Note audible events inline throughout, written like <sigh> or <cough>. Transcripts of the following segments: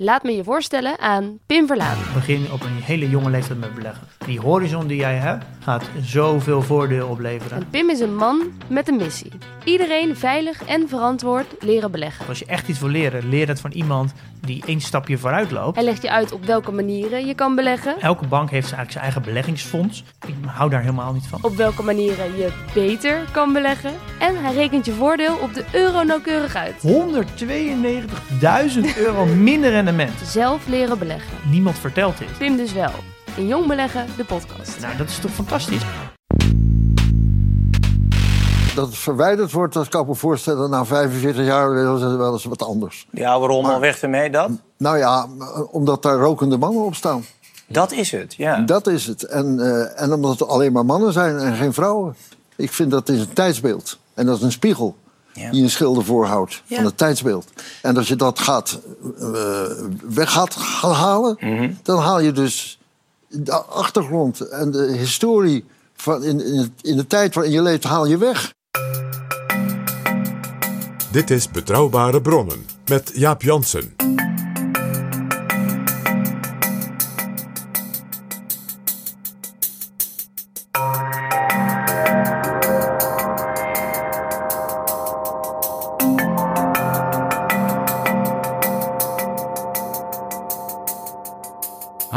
Laat me je voorstellen aan Pim Verlaan. Begin op een hele jonge leeftijd met beleggen. Die horizon die jij hebt, gaat zoveel voordeel opleveren. En Pim is een man met een missie. Iedereen veilig en verantwoord leren beleggen. Als je echt iets wil leren, leer het van iemand die één stapje vooruit loopt. Hij legt je uit op welke manieren je kan beleggen. Elke bank heeft eigenlijk zijn eigen beleggingsfonds. Ik hou daar helemaal niet van. Op welke manieren je beter kan beleggen. En hij rekent je voordeel op de euro nauwkeurig uit. 192.000 euro <laughs> minder rendement. Zelf leren beleggen. Niemand vertelt dit. Pim dus wel. In Jong Beleggen, de podcast. Nou, dat is toch fantastisch? Dat het verwijderd wordt, dat kan ik me voorstellen. Na 45 jaar willen ze wel eens wat anders. Ja, waarom Maar- al weg ermee dan? Nou ja, omdat daar rokende mannen op staan. Dat is het, ja. Dat is het. En, eh, en omdat het alleen maar mannen zijn en geen vrouwen. Ik vind dat is een tijdsbeeld. En dat is een spiegel Ja. die een schilder voorhoudt Ja. van het tijdsbeeld. En als je dat gaat, eh, weg gaat gaan halen, Mhm. dan haal je dus de achtergrond en de historie van in, in, het- in de tijd waarin je leeft, haal je weg. Dit is Betrouwbare Bronnen met Jaap Jansen.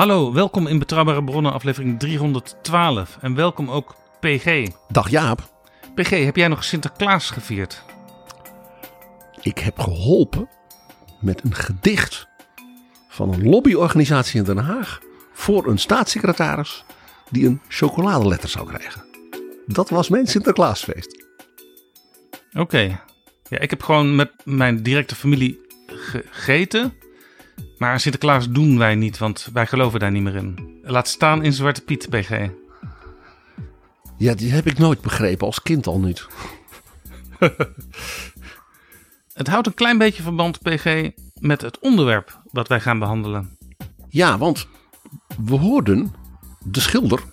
Hallo, welkom in Betrouwbare Bronnen, aflevering 312. En welkom ook PG. Dag Jaap, PG, heb jij nog Sinterklaas gevierd? ik heb geholpen met een gedicht van een lobbyorganisatie in Den Haag voor een staatssecretaris die een chocoladeletter zou krijgen. Dat was mijn Sinterklaasfeest. Oké. Ja, ik heb gewoon met mijn directe familie gegeten. Maar Sinterklaas doen wij niet, want wij geloven daar niet meer in. Laat staan in Zwarte Piet, PG. Ja, die heb ik nooit begrepen, als kind al niet. <laughs> Het houdt een klein beetje verband, PG, met het onderwerp dat wij gaan behandelen. Ja, want we hoorden de schilder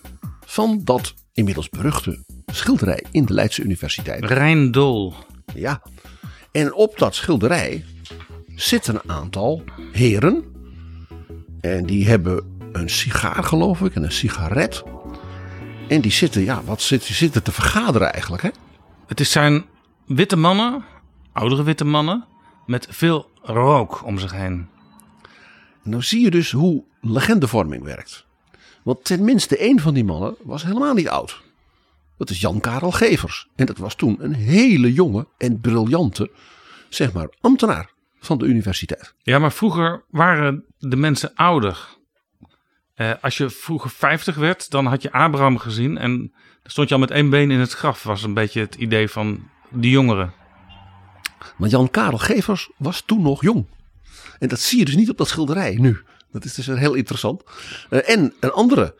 van dat inmiddels beruchte schilderij in de Leidse Universiteit. Rijn Dol. Ja. En op dat schilderij zitten een aantal heren. En die hebben een sigaar, geloof ik, en een sigaret. En die zitten, ja, wat zit, die zitten te vergaderen eigenlijk, hè? Het is zijn witte mannen, oudere witte mannen, met veel rook om zich heen. En nou zie je dus hoe legendevorming werkt. Want tenminste één van die mannen was helemaal niet oud. Dat is Jan Karel Gevers. En dat was toen een hele jonge en briljante, zeg maar, ambtenaar van de universiteit. Ja, maar vroeger waren de mensen ouder. Eh, als je vroeger 50 werd, dan had je Abraham gezien en dan stond je al met één been in het graf. Was een beetje het idee van de jongeren. Maar Jan Karel Gevers was toen nog jong. En dat zie je dus niet op dat schilderij nu. Dat is dus heel interessant. Eh, en een andere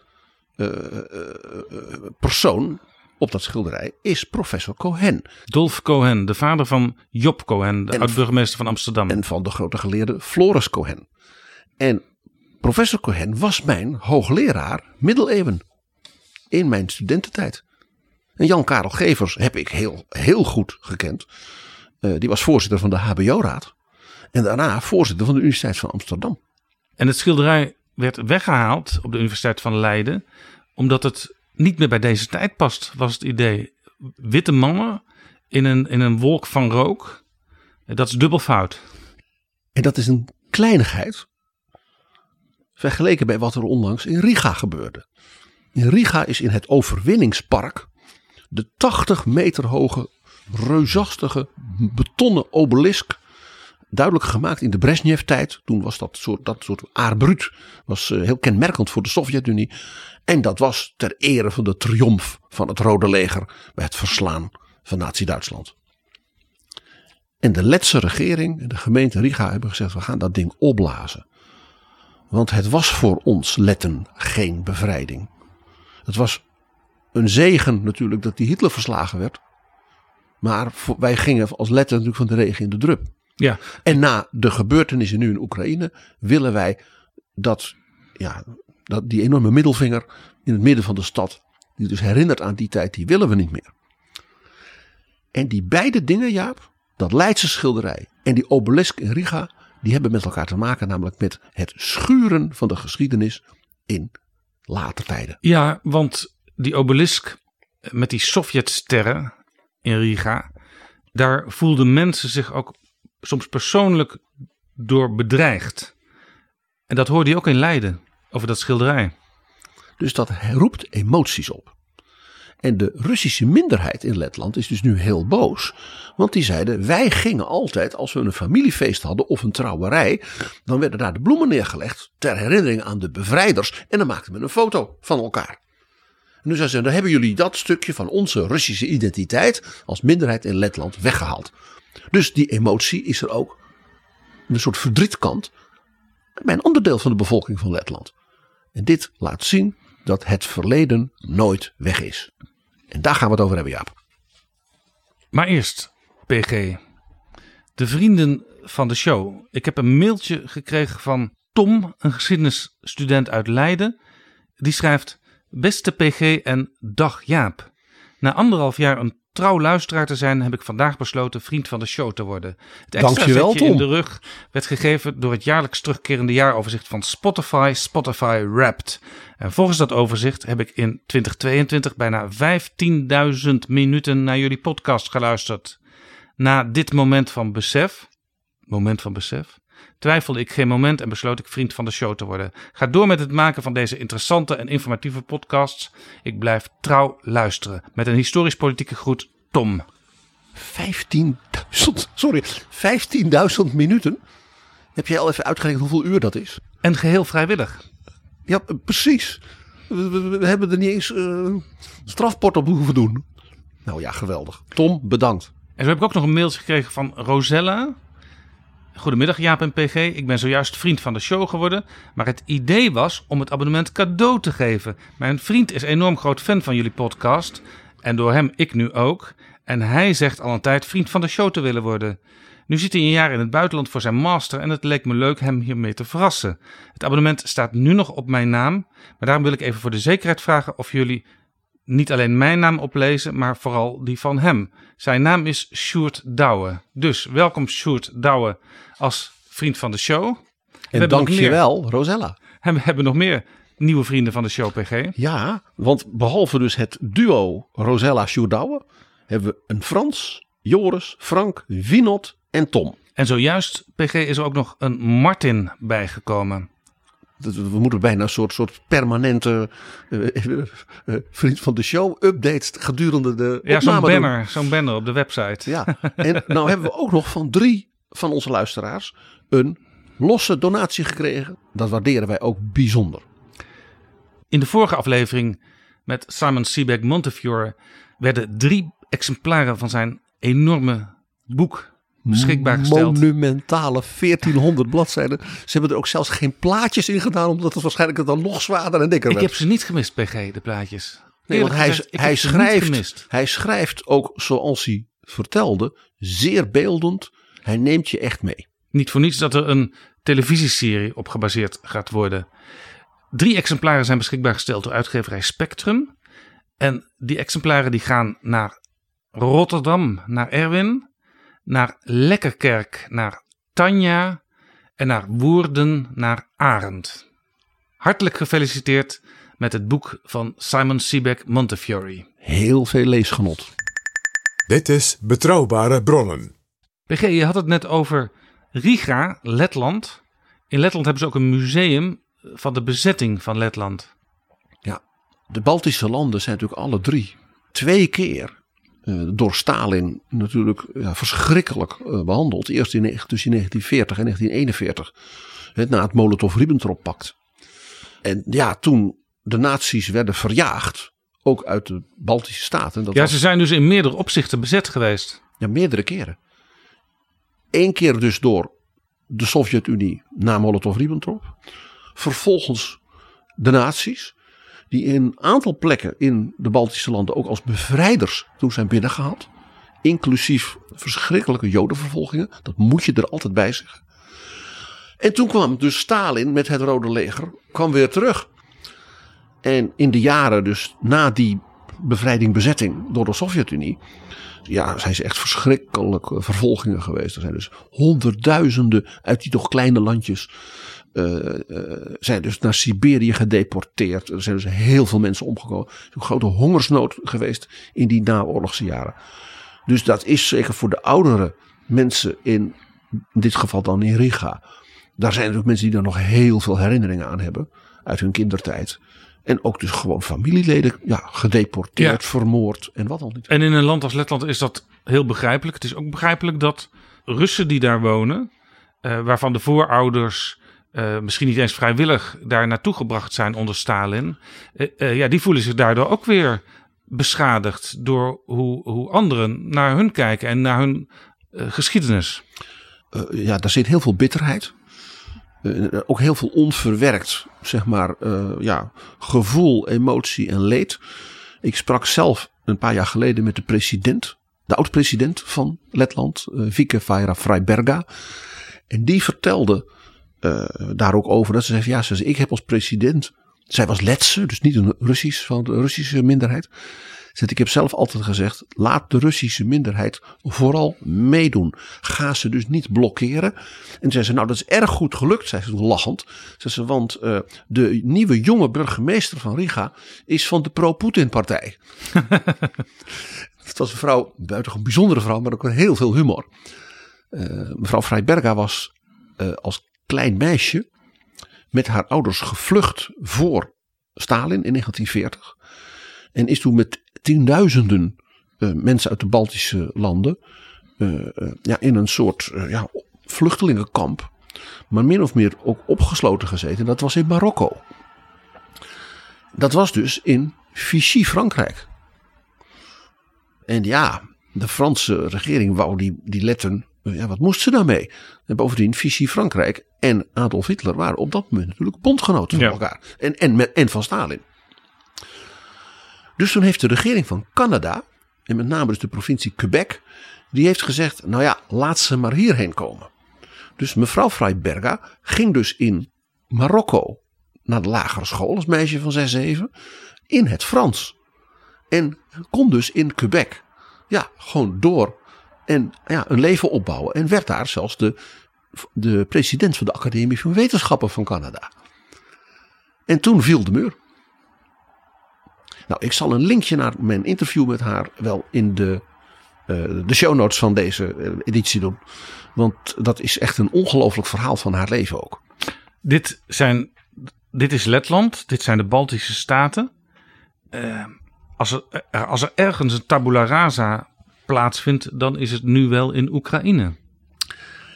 eh, persoon op dat schilderij is professor Cohen. Dolf Cohen, de vader van Job Cohen, de oud-burgemeester van Amsterdam. En van de grote geleerde Floris Cohen. En professor Cohen was mijn hoogleraar middeleeuwen. In mijn studententijd. En Jan Karel Gevers heb ik heel, heel goed gekend. Eh, die was voorzitter van de HBO-raad. En daarna voorzitter van de Universiteit van Amsterdam. En het schilderij werd weggehaald op de Universiteit van Leiden, omdat het niet meer bij deze tijd past, was het idee. Witte mannen in een, in een wolk van rook, dat is dubbel fout. En dat is een kleinigheid. Vergeleken bij wat er onlangs in Riga gebeurde. In Riga is in het overwinningspark de 80 meter hoge, reusachtige betonnen obelisk. Duidelijk gemaakt in de Brezhnev-tijd. Toen was dat soort, dat soort aardbruut was eh, heel kenmerkend voor de Sovjet-Unie. En dat was ter ere van de triomf van het Rode Leger bij het verslaan van Nazi-Duitsland. En de Letse regering en de gemeente Riga hebben gezegd: we gaan dat ding opblazen. Want het was voor ons Letten geen bevrijding. Het was een zegen natuurlijk dat die Hitler verslagen werd. Maar wij gingen als Letten natuurlijk van de regen in de drup. Ja, En na de gebeurtenissen nu in Oekraïne willen wij dat, ja, dat die enorme middelvinger in het midden van de stad, die dus herinnert aan die tijd, die willen we niet meer. En die beide dingen, Jaap, dat Leidse schilderij en die obelisk in Riga, die hebben met elkaar te maken namelijk met het schuren van de geschiedenis in later tijden. Ja, want die obelisk met die Sovjetsterren in Riga, daar voelden mensen zich ook soms persoonlijk door bedreigd. En dat hoorde je ook in Leiden, over dat schilderij. Dus dat roept emoties op. En de Russische minderheid in Letland is dus nu heel boos. Want die zeiden: wij gingen altijd, als we een familiefeest hadden of een trouwerij, dan werden daar de bloemen neergelegd ter herinnering aan de bevrijders. En dan maakten we een foto van elkaar. Nu zeiden ze: dan hebben jullie dat stukje van onze Russische identiteit als minderheid in Letland weggehaald. Dus die emotie is er ook een soort verdrietkant bij een ander deel van de bevolking van Letland. En dit laat zien dat het verleden nooit weg is. En daar gaan we het over hebben, Jaap. Maar eerst, PG. De vrienden van de show. Ik heb een mailtje gekregen van Tom, een geschiedenisstudent uit Leiden. Die schrijft: Beste PG en dag Jaap. Na anderhalf jaar een trouw luisteraar te zijn, heb ik vandaag besloten vriend van de show te worden. Het extra Dankjewel, zetje in Tom. de rug werd gegeven door het jaarlijks terugkerende jaaroverzicht van Spotify, Spotify Wrapped. En volgens dat overzicht heb ik in 2022 bijna 15.000 minuten naar jullie podcast geluisterd. Na dit moment van besef, moment van besef, twijfelde ik geen moment en besloot ik vriend van de show te worden. Ga door met het maken van deze interessante en informatieve podcasts. Ik blijf trouw luisteren. Met een historisch-politieke groet, Tom. 15.000, sorry, 15.000 minuten. Heb jij al even uitgerekend hoeveel uur dat is? En geheel vrijwillig. Ja, precies. We, we- we hebben er niet eens eh, strafport op hoeven doen. Nou ja, geweldig. Tom, bedankt. En zo heb ik ook nog een mailtje gekregen van Rosella. Goedemiddag Jaap en PG. Ik ben zojuist vriend van de show geworden. Maar het idee was om het abonnement cadeau te geven. Mijn vriend is enorm groot fan van jullie podcast. En door hem ik nu ook. En hij zegt al een tijd vriend van de show te willen worden. Nu zit hij een jaar in het buitenland voor zijn master en het leek me leuk hem hiermee te verrassen. Het abonnement staat nu nog op mijn naam, maar daarom wil ik even voor de zekerheid vragen of jullie niet alleen mijn naam oplezen, maar vooral die van hem. Zijn naam is Sjoerd Douwe. Dus welkom Sjoerd Douwe als vriend van de show. En dankjewel, Rosella. En we hebben nog meer nieuwe vrienden van de show, PG. Ja, want behalve dus het duo Rosella Sjoerdouwe... hebben we een Frans, Joris, Frank, Winot en Tom. En zojuist, PG, is er ook nog een Martin bijgekomen. We moeten bijna een soort, soort permanente eh, eh, eh, vriend van de show updates gedurende de Ja, zo'n banner, zo'n banner op de website. Ja, <laughs> en nou hebben we ook nog van drie van onze luisteraars een losse donatie gekregen. Dat waarderen wij ook bijzonder. In de vorige aflevering met Simon Sebag Montefiore werden drie exemplaren van zijn enorme boek beschikbaar gesteld. Monumentale 1400 bladzijden. Ze hebben er ook zelfs geen plaatjes in gedaan, omdat het waarschijnlijk dan nog zwaarder en dikker Ik werd. heb ze niet gemist, PG, de plaatjes. Nee, want hij, gezegd, ik hij, schrijft, hij schrijft ook, zoals hij vertelde, zeer beeldend. Hij neemt je echt mee. Niet voor niets dat er een televisieserie op gebaseerd gaat worden. Drie exemplaren zijn beschikbaar gesteld door uitgeverij Spectrum. En die exemplaren die gaan naar Rotterdam, naar Erwin. Naar Lekkerkerk, naar Tanja. En naar Woerden, naar Arend. Hartelijk gefeliciteerd met het boek van Simon Sebag Montefiore. Heel veel leesgenot. Dit is Betrouwbare Bronnen. PG, je had het net over Riga, Letland. In Letland hebben ze ook een museum van de bezetting van Letland. Ja, de Baltische landen zijn natuurlijk alle drie twee keer door Stalin natuurlijk ja, verschrikkelijk eh, behandeld. Eerst in, tussen 1940 en 1941, hè, na het Molotov-Ribbentrop-pact. En ja, toen de nazi's werden verjaagd, ook uit de Baltische staten. Dat Ja, was- ze zijn dus in meerdere opzichten bezet geweest. Ja, meerdere keren. Eén keer dus door de Sovjet-Unie na Molotov-Ribbentrop. Vervolgens de nazi's. Die in een aantal plekken in de Baltische landen ook als bevrijders toen zijn binnengehaald. Inclusief verschrikkelijke jodenvervolgingen. Dat moet je er altijd bij zeggen. En toen kwam dus Stalin met het Rode Leger kwam weer terug. En in de jaren dus na die bevrijding, bezetting door de Sovjet-Unie. Ja, zijn ze echt verschrikkelijke vervolgingen geweest. Er zijn dus honderdduizenden uit die toch kleine landjes. Eh, eh, zijn dus naar Siberië gedeporteerd. Er zijn dus heel veel mensen omgekomen. Er is een grote hongersnood geweest in die naoorlogse jaren. Dus dat is zeker voor de oudere mensen in, in dit geval dan in Riga. Daar zijn natuurlijk mensen die daar nog heel veel herinneringen aan hebben. Uit hun kindertijd. En ook dus gewoon familieleden ja, gedeporteerd, Ja. vermoord en wat al niet. En in een land als Letland is dat heel begrijpelijk. Het is ook begrijpelijk dat Russen die daar wonen, eh, waarvan de voorouders eh, misschien niet eens vrijwillig daar naartoe gebracht zijn onder Stalin, eh, eh, ja, die voelen zich daardoor ook weer beschadigd door hoe, hoe anderen naar hun kijken en naar hun geschiedenis. Ja, daar zit heel veel bitterheid. Ook heel veel onverwerkt, zeg maar, ja, gevoel, emotie en leed. Ik sprak zelf een paar jaar geleden met de president, de oud-president van Letland, Vike Vaira Freiberga. En die vertelde eh, daar ook over dat ze zei: Ja, ze zei, ik heb als president. Zij was Letse, dus niet een Russisch van de Russische minderheid. Ze zei, ik heb zelf altijd gezegd: laat de Russische minderheid vooral meedoen. Ga ze dus niet blokkeren. En zei ze: Nou, dat is erg goed gelukt, zei ze lachend. Zei ze, want eh, de nieuwe jonge burgemeester van Riga is van de pro-Poetin-partij. Het was een vrouw, buitengewoon bijzondere vrouw, maar ook heel veel humor. Eh, mevrouw Freiberga was eh, als klein meisje met haar ouders gevlucht voor Stalin in 1940. En is toen met tienduizenden eh, mensen uit de Baltische landen eh, eh, ja, in een soort ja, vluchtelingenkamp, maar min of meer ook opgesloten gezeten. Dat was in Marokko. Dat was dus in Vichy, Frankrijk. En ja, de Franse regering wou die, die letten. Ja, wat moest ze daarmee? En bovendien, Vichy Frankrijk en Adolf Hitler waren op dat moment natuurlijk bondgenoten van Ja. elkaar. En, en, met, en van Stalin. Dus toen heeft de regering van Canada, en met name dus de provincie Quebec, die heeft gezegd: Nou ja, laat ze maar hierheen komen. Dus mevrouw Freiberga ging dus in Marokko naar de lagere school als meisje van 6, 7 in het Frans. En kon dus in Quebec ja, gewoon door en ja, een leven opbouwen. En werd daar zelfs de, de president van de Academie van Wetenschappen van Canada. En toen viel de muur. Nou, ik zal een linkje naar mijn interview met haar wel in de, eh, de show notes van deze eh, editie doen. Want dat is echt een ongelooflijk verhaal van haar leven ook. Dit, zijn, dit is Letland, dit zijn de Baltische Staten. Eh, als, er, als er ergens een tabula rasa plaatsvindt, dan is het nu wel in Oekraïne.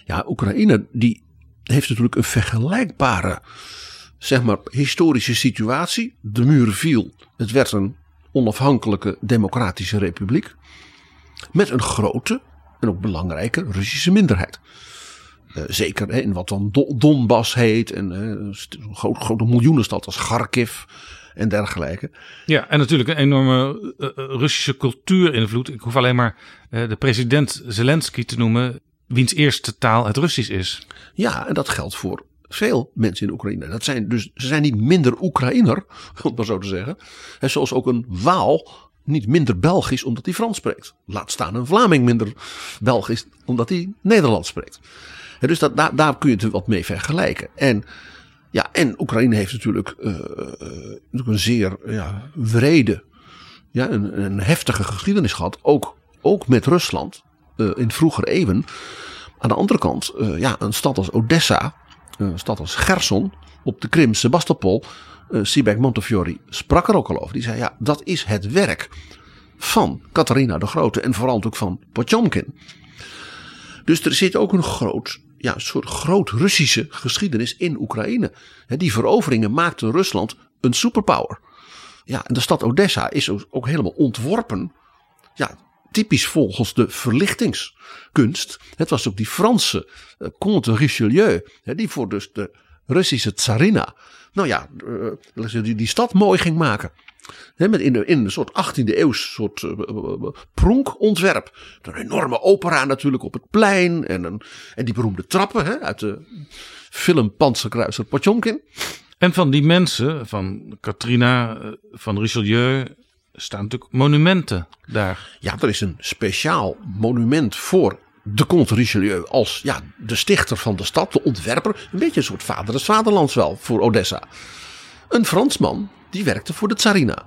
Ja, Oekraïne die heeft natuurlijk een vergelijkbare zeg maar, historische situatie. De muur viel. Het werd een onafhankelijke democratische republiek. Met een grote en ook belangrijke Russische minderheid. Eh, zeker hè, in wat dan Do- Donbass heet. En eh, een grote miljoenenstad als Kharkiv en dergelijke. Ja, en natuurlijk een enorme eh, eh, Russische cultuurinvloed. Ik hoef alleen maar eh, de president Zelensky te noemen, wiens eerste taal het Russisch is. Ja, en dat geldt voor veel mensen in Oekraïne. Dat zijn dus, ze zijn niet minder Oekraïner, <laughs> om het maar zo te zeggen. En zoals ook een Waal niet minder Belgisch omdat hij Frans spreekt. Laat staan een Vlaming minder Belgisch omdat hij Nederlands spreekt. En dus dat, daar, daar kun je het wat mee vergelijken. En, ja, en Oekraïne heeft natuurlijk, natuurlijk een zeer ja, wrede, ja, een, een heftige geschiedenis gehad. Ook, ook met Rusland eh, in vroeger eeuwen. Aan de andere kant, ja, een stad als Odessa, een stad als Gerson op de Krim, Sebastopol, Sibek Montefiore sprak er ook al over. Die zei, ja, dat is het werk van Catharina de Grote en vooral natuurlijk van Potjomkin. Dus er zit ook een groot, ja, een soort groot Russische geschiedenis in Oekraïne. Die veroveringen maakten Rusland een superpower. Ja, en de stad Odessa is ook- helemaal ontworpen ja, typisch volgens de verlichtingskunst. Het was ook die Franse eh, Comte Richelieu, hè, die voor dus de Russische tsarina, nou ja, eh, die, die stad mooi ging maken. Met in, de, in een soort 18e eeuws soort eh, eh, pronkontwerp. Een enorme opera natuurlijk op het plein en, een, en die beroemde trappen hè, uit de film Panzerkruiser Potjomkin. En van die mensen, van Katrina, eh, van Richelieu staan natuurlijk monumenten daar. Ja, er is een speciaal monument voor de Comte Richelieu als ja, de stichter van de stad, de ontwerper. Een beetje een soort vader des vaderlands wel voor Odessa. Een Fransman die werkte voor de Tsarina.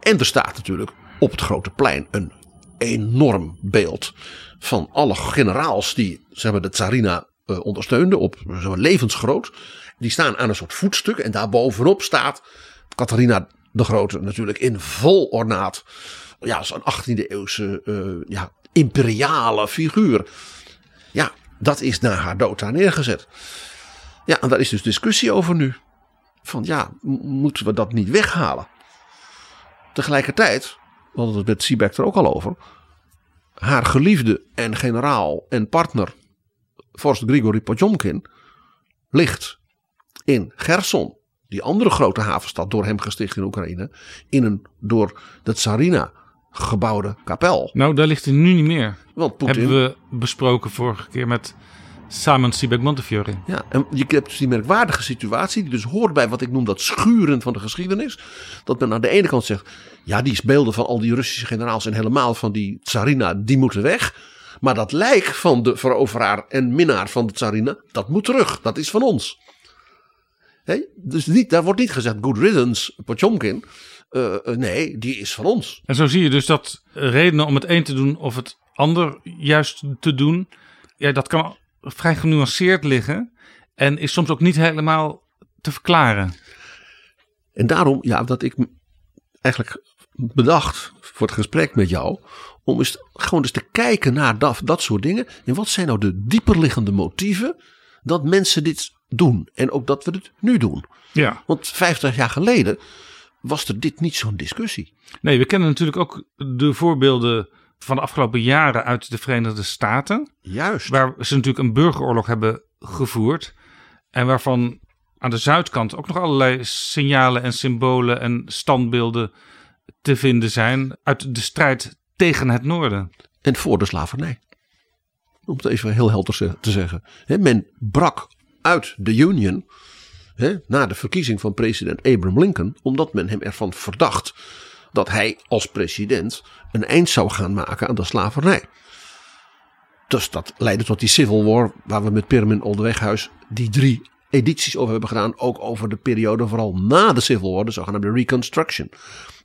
En er staat natuurlijk op het grote plein een enorm beeld van alle generaals die zeg maar, de Tsarina eh, ondersteunden, op zo levensgroot. Die staan aan een soort voetstuk en daarbovenop staat Catharina de Grote natuurlijk in vol ornaat. Ja, zo'n 18e eeuwse eh, ja, imperiale figuur. Ja, dat is na haar dood daar neergezet. Ja, en daar is dus discussie over nu. Van ja, moeten we dat niet weghalen? Tegelijkertijd, we hadden het met Siebeck er ook al over. Haar geliefde en generaal en partner, vorst Grigori Potjomkin, ligt in Gerson, die andere grote havenstad door hem gesticht in Oekraïne, in een door de Tsarina gebouwde kapel. Nou, daar ligt hij nu niet meer. Want Poetin, Hebben we besproken vorige keer met Simon Sibek Montefiore. Ja, en je hebt dus die merkwaardige situatie, die dus hoort bij wat ik noem dat schuren van de geschiedenis. Dat men aan de ene kant zegt, ja, die beelden van al die Russische generaals en helemaal van die Tsarina, die moeten weg. Maar dat lijk van de veroveraar en minnaar van de Tsarina, dat moet terug. Dat is van ons. Hé, Dus niet, daar wordt niet gezegd, good riddance, Potjomkin. Eh, eh, nee, die is van ons. En zo zie je dus dat redenen om het een te doen of het ander juist te doen, ja, dat kan vrij genuanceerd liggen en is soms ook niet helemaal te verklaren. En daarom, ja, dat ik eigenlijk bedacht voor het gesprek met jou. Om eens gewoon eens te kijken naar dat, dat soort dingen. En wat zijn nou de dieperliggende motieven dat mensen dit doen. En ook dat we het nu doen. Ja. Want 50 jaar geleden was er dit niet zo'n discussie. Nee, we kennen natuurlijk ook de voorbeelden van de afgelopen jaren uit de Verenigde Staten. Juist. Waar ze natuurlijk een burgeroorlog hebben gevoerd. En waarvan aan de zuidkant ook nog allerlei signalen en symbolen en standbeelden te vinden zijn uit de strijd tegen het noorden. En voor de slavernij. Om het even heel helder te zeggen. Men brak uit de Union. Na de verkiezing van president Abraham Lincoln. Omdat men hem ervan verdacht. Dat hij als president. een eind zou gaan maken aan de slavernij. Dus dat leidde tot die Civil War. waar we met Pirmin Oldeweghuis. die drie edities over hebben gedaan. Ook over de periode vooral na de Civil War. De zogenaamde Reconstruction.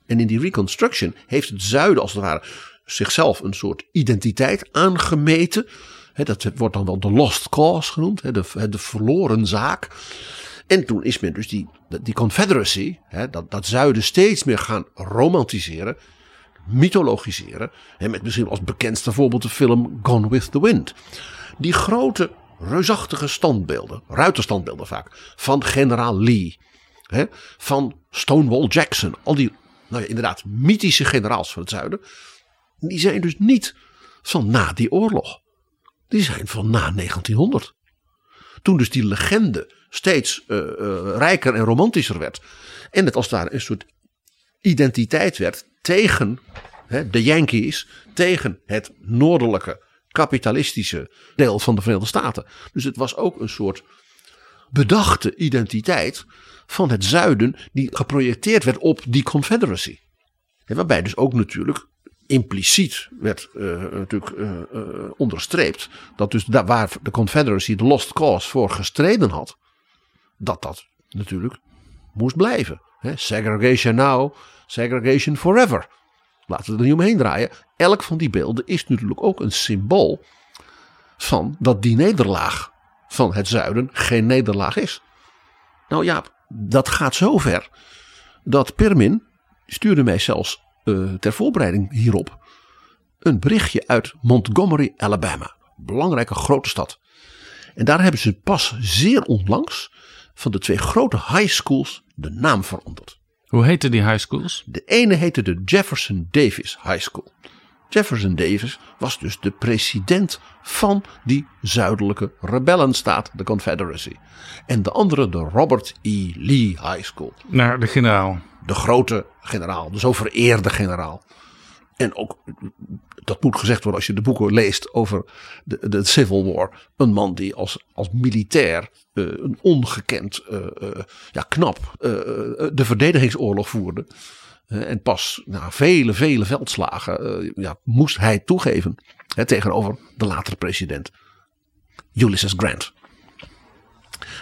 En in die Reconstruction heeft het zuiden als het ware zichzelf een soort identiteit aangemeten. Dat wordt dan wel de lost cause genoemd, de verloren zaak. En toen is men dus die, die Confederacy, hè, dat, dat zuiden steeds meer gaan romantiseren, mythologiseren. Hè, met misschien als bekendste voorbeeld de film Gone with the Wind. Die grote, reusachtige standbeelden, ruiterstandbeelden vaak, van generaal Lee. Hè, van Stonewall Jackson, al die nou inderdaad mythische generaals van het zuiden. Die zijn dus niet van na die oorlog. Die zijn van na 1900. Toen dus die legende steeds eh, eh, rijker en romantischer werd. En het als ware een soort identiteit werd tegen hè, de Yankees. Tegen het noordelijke kapitalistische deel van de Verenigde Staten. Dus het was ook een soort bedachte identiteit van het zuiden die geprojecteerd werd op die Confederacy. En waarbij dus ook natuurlijk impliciet werd eh, natuurlijk onderstreept dat dus daar waar de Confederacy de Lost Cause voor gestreden had, dat dat natuurlijk moest blijven. Segregation now, segregation forever. Laten we er niet omheen draaien. Elk van die beelden is natuurlijk ook een symbool van dat die nederlaag van het zuiden geen nederlaag is. Nou ja, dat gaat zo ver dat Pirmin stuurde mij zelfs uh, ter voorbereiding hierop een berichtje uit Montgomery, Alabama. Belangrijke grote stad. En daar hebben ze pas zeer onlangs van de twee grote high schools de naam veranderd. Hoe heette die high schools? De ene heette de Jefferson Davis High School. Jefferson Davis was dus de president van die zuidelijke rebellenstaat, de Confederacy. En de andere de Robert E. Lee High School. Naar de generaal. De grote generaal, de zo vereerde generaal. En ook, dat moet gezegd worden als je de boeken leest over de, de Civil War. Een man die als, als militair uh, een ongekend, uh, uh, ja knap, de verdedigingsoorlog voerde. Eh, en pas na vele, vele veldslagen eh, ja, moest hij toegeven hè, tegenover de latere president Ulysses Grant.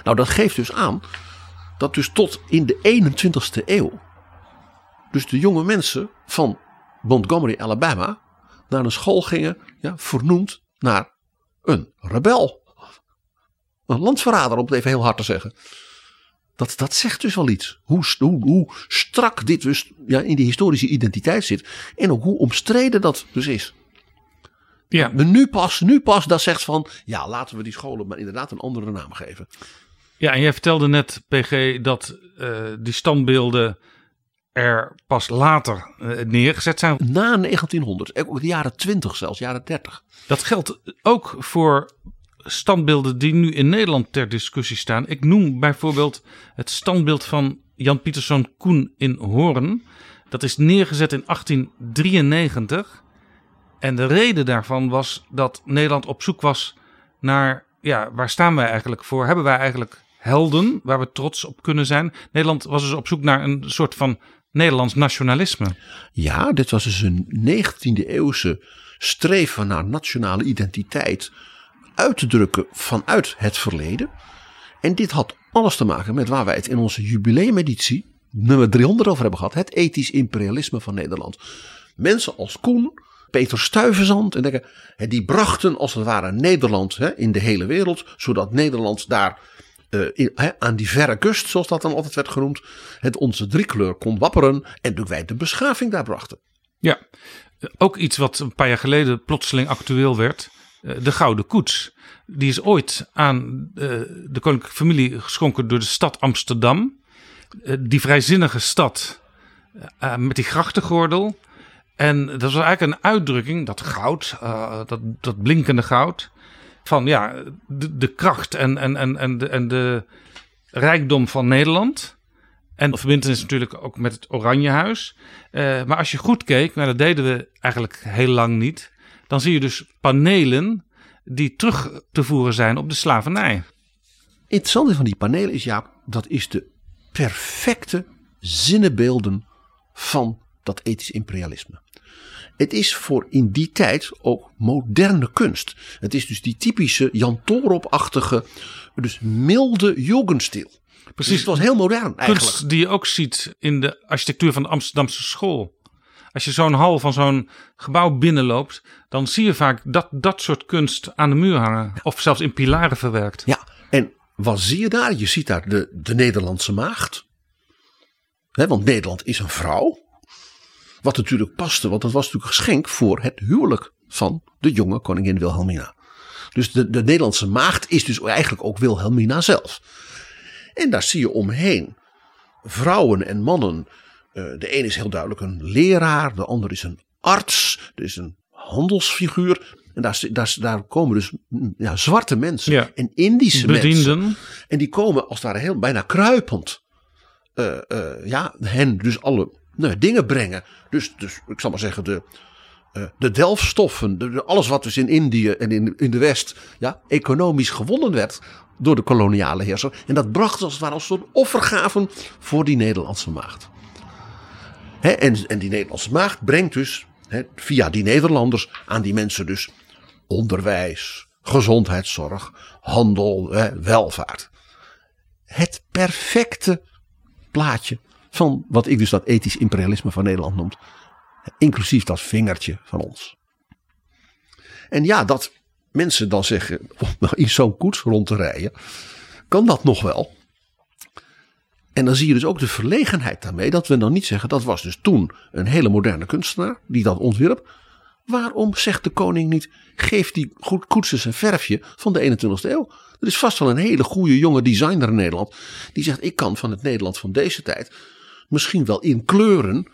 Nou, dat geeft dus aan dat dus tot in de 21ste eeuw, dus de jonge mensen van Montgomery, Alabama, naar een school gingen, ja, vernoemd naar een rebel. Een landverrader, om het even heel hard te zeggen. Dat, dat zegt dus wel iets. Hoe, hoe, hoe strak dit dus ja, in die historische identiteit zit. En ook hoe omstreden dat dus is. Ja, Maar nu pas, nu pas dat zegt van, ja, laten we die scholen maar inderdaad een andere naam geven. ja, en jij vertelde net, PG, dat eh, die standbeelden er pas later eh, neergezet zijn. Na 1900, ook de jaren 20 zelfs, jaren 30. Dat geldt ook voor standbeelden die nu in Nederland ter discussie staan. Ik noem bijvoorbeeld het standbeeld van Jan Pieterszoon Koen in Hoorn. Dat is neergezet in 1893. En de reden daarvan was dat Nederland op zoek was naar, ja, waar staan wij eigenlijk voor? Hebben wij eigenlijk helden waar we trots op kunnen zijn? Nederland was dus op zoek naar een soort van Nederlands nationalisme. Ja, dit was dus een 19e eeuwse streven naar nationale identiteit uit te drukken vanuit het verleden. En dit had alles te maken met waar wij het in onze jubileumeditie nummer 300 over hebben gehad. Het ethisch imperialisme van Nederland. Mensen als Koen, Peter Stuyvesant en die brachten als het ware Nederland in de hele wereld. Zodat Nederland daar eh, in- aan die verre kust, zoals dat dan altijd werd genoemd, het onze driekleur kon wapperen. En natuurlijk wij de beschaving daar brachten. Ja, ook iets wat een paar jaar geleden plotseling actueel werd. eh, De Gouden Koets. Die is ooit aan eh, de koninklijke familie geschonken door de stad Amsterdam. Eh, Die vrijzinnige stad eh, met die grachtengordel. En dat was eigenlijk een uitdrukking, dat goud, eh, dat, dat blinkende goud. Van ja, de, kracht en, en, en, en, de, en de rijkdom van Nederland. En de verbindenis natuurlijk ook met het Oranjehuis. Eh, maar als je goed keek, nou dat deden we eigenlijk heel lang niet. Dan zie je dus panelen die terug te voeren zijn op de slavernij. interessante van die panelen is, ja, dat is de perfecte zinnenbeelden van dat ethisch imperialisme. Het is voor in die tijd ook moderne kunst. Het is dus die typische Jan Toorop-achtige, dus milde jugendstil. Dus het was heel modern eigenlijk. Kunst die je ook ziet in de architectuur van de Amsterdamse school. Als je zo'n hal van zo'n gebouw binnenloopt, dan zie je vaak dat, dat soort kunst aan de muur hangen. Of zelfs in pilaren verwerkt. Ja, en wat zie je daar? Je ziet daar de, de Nederlandse maagd. Hè, want Nederland is een vrouw. Wat natuurlijk paste, want dat was natuurlijk een geschenk voor het huwelijk van de jonge koningin Wilhelmina. Dus de, de Nederlandse maagd is dus eigenlijk ook Wilhelmina zelf. En daar zie je omheen vrouwen en mannen. Eh, de een is heel duidelijk een leraar, de ander is een arts, er is een handelsfiguur. En daar, daar, daar komen dus mm, ja, zwarte mensen Ja. en Indische mensen. Bedienden. En die komen als het ware heel bijna kruipend. eh, ja, hen dus alle nou, dingen brengen. Dus, dus ik zal maar zeggen, de, eh, de delfstoffen, de, de- alles wat dus in Indië en in, in de West ja, economisch gewonnen werd door de koloniale heerser. En dat bracht als het ware als een soort offergaven voor die Nederlandse maagd. Hè, en, en die Nederlandse maagd brengt dus via die Nederlanders aan die mensen dus onderwijs, gezondheidszorg, handel, welvaart. Het perfecte plaatje van wat ik dus dat ethisch imperialisme van Nederland noemt. Inclusief dat vingertje van ons. En ja, dat mensen dan zeggen <laughs> om in zo'n koets rond te rijden, kan dat nog wel. En dan zie je dus ook de verlegenheid daarmee dat we dan niet zeggen dat was dus toen een hele moderne kunstenaar die dat ontwierp. Waarom zegt de koning niet, geef die goed koetsers een verfje van de 21ste eeuw? Er is vast wel een hele goede jonge designer in Nederland die zegt ik kan van het Nederland van deze tijd misschien wel in kleuren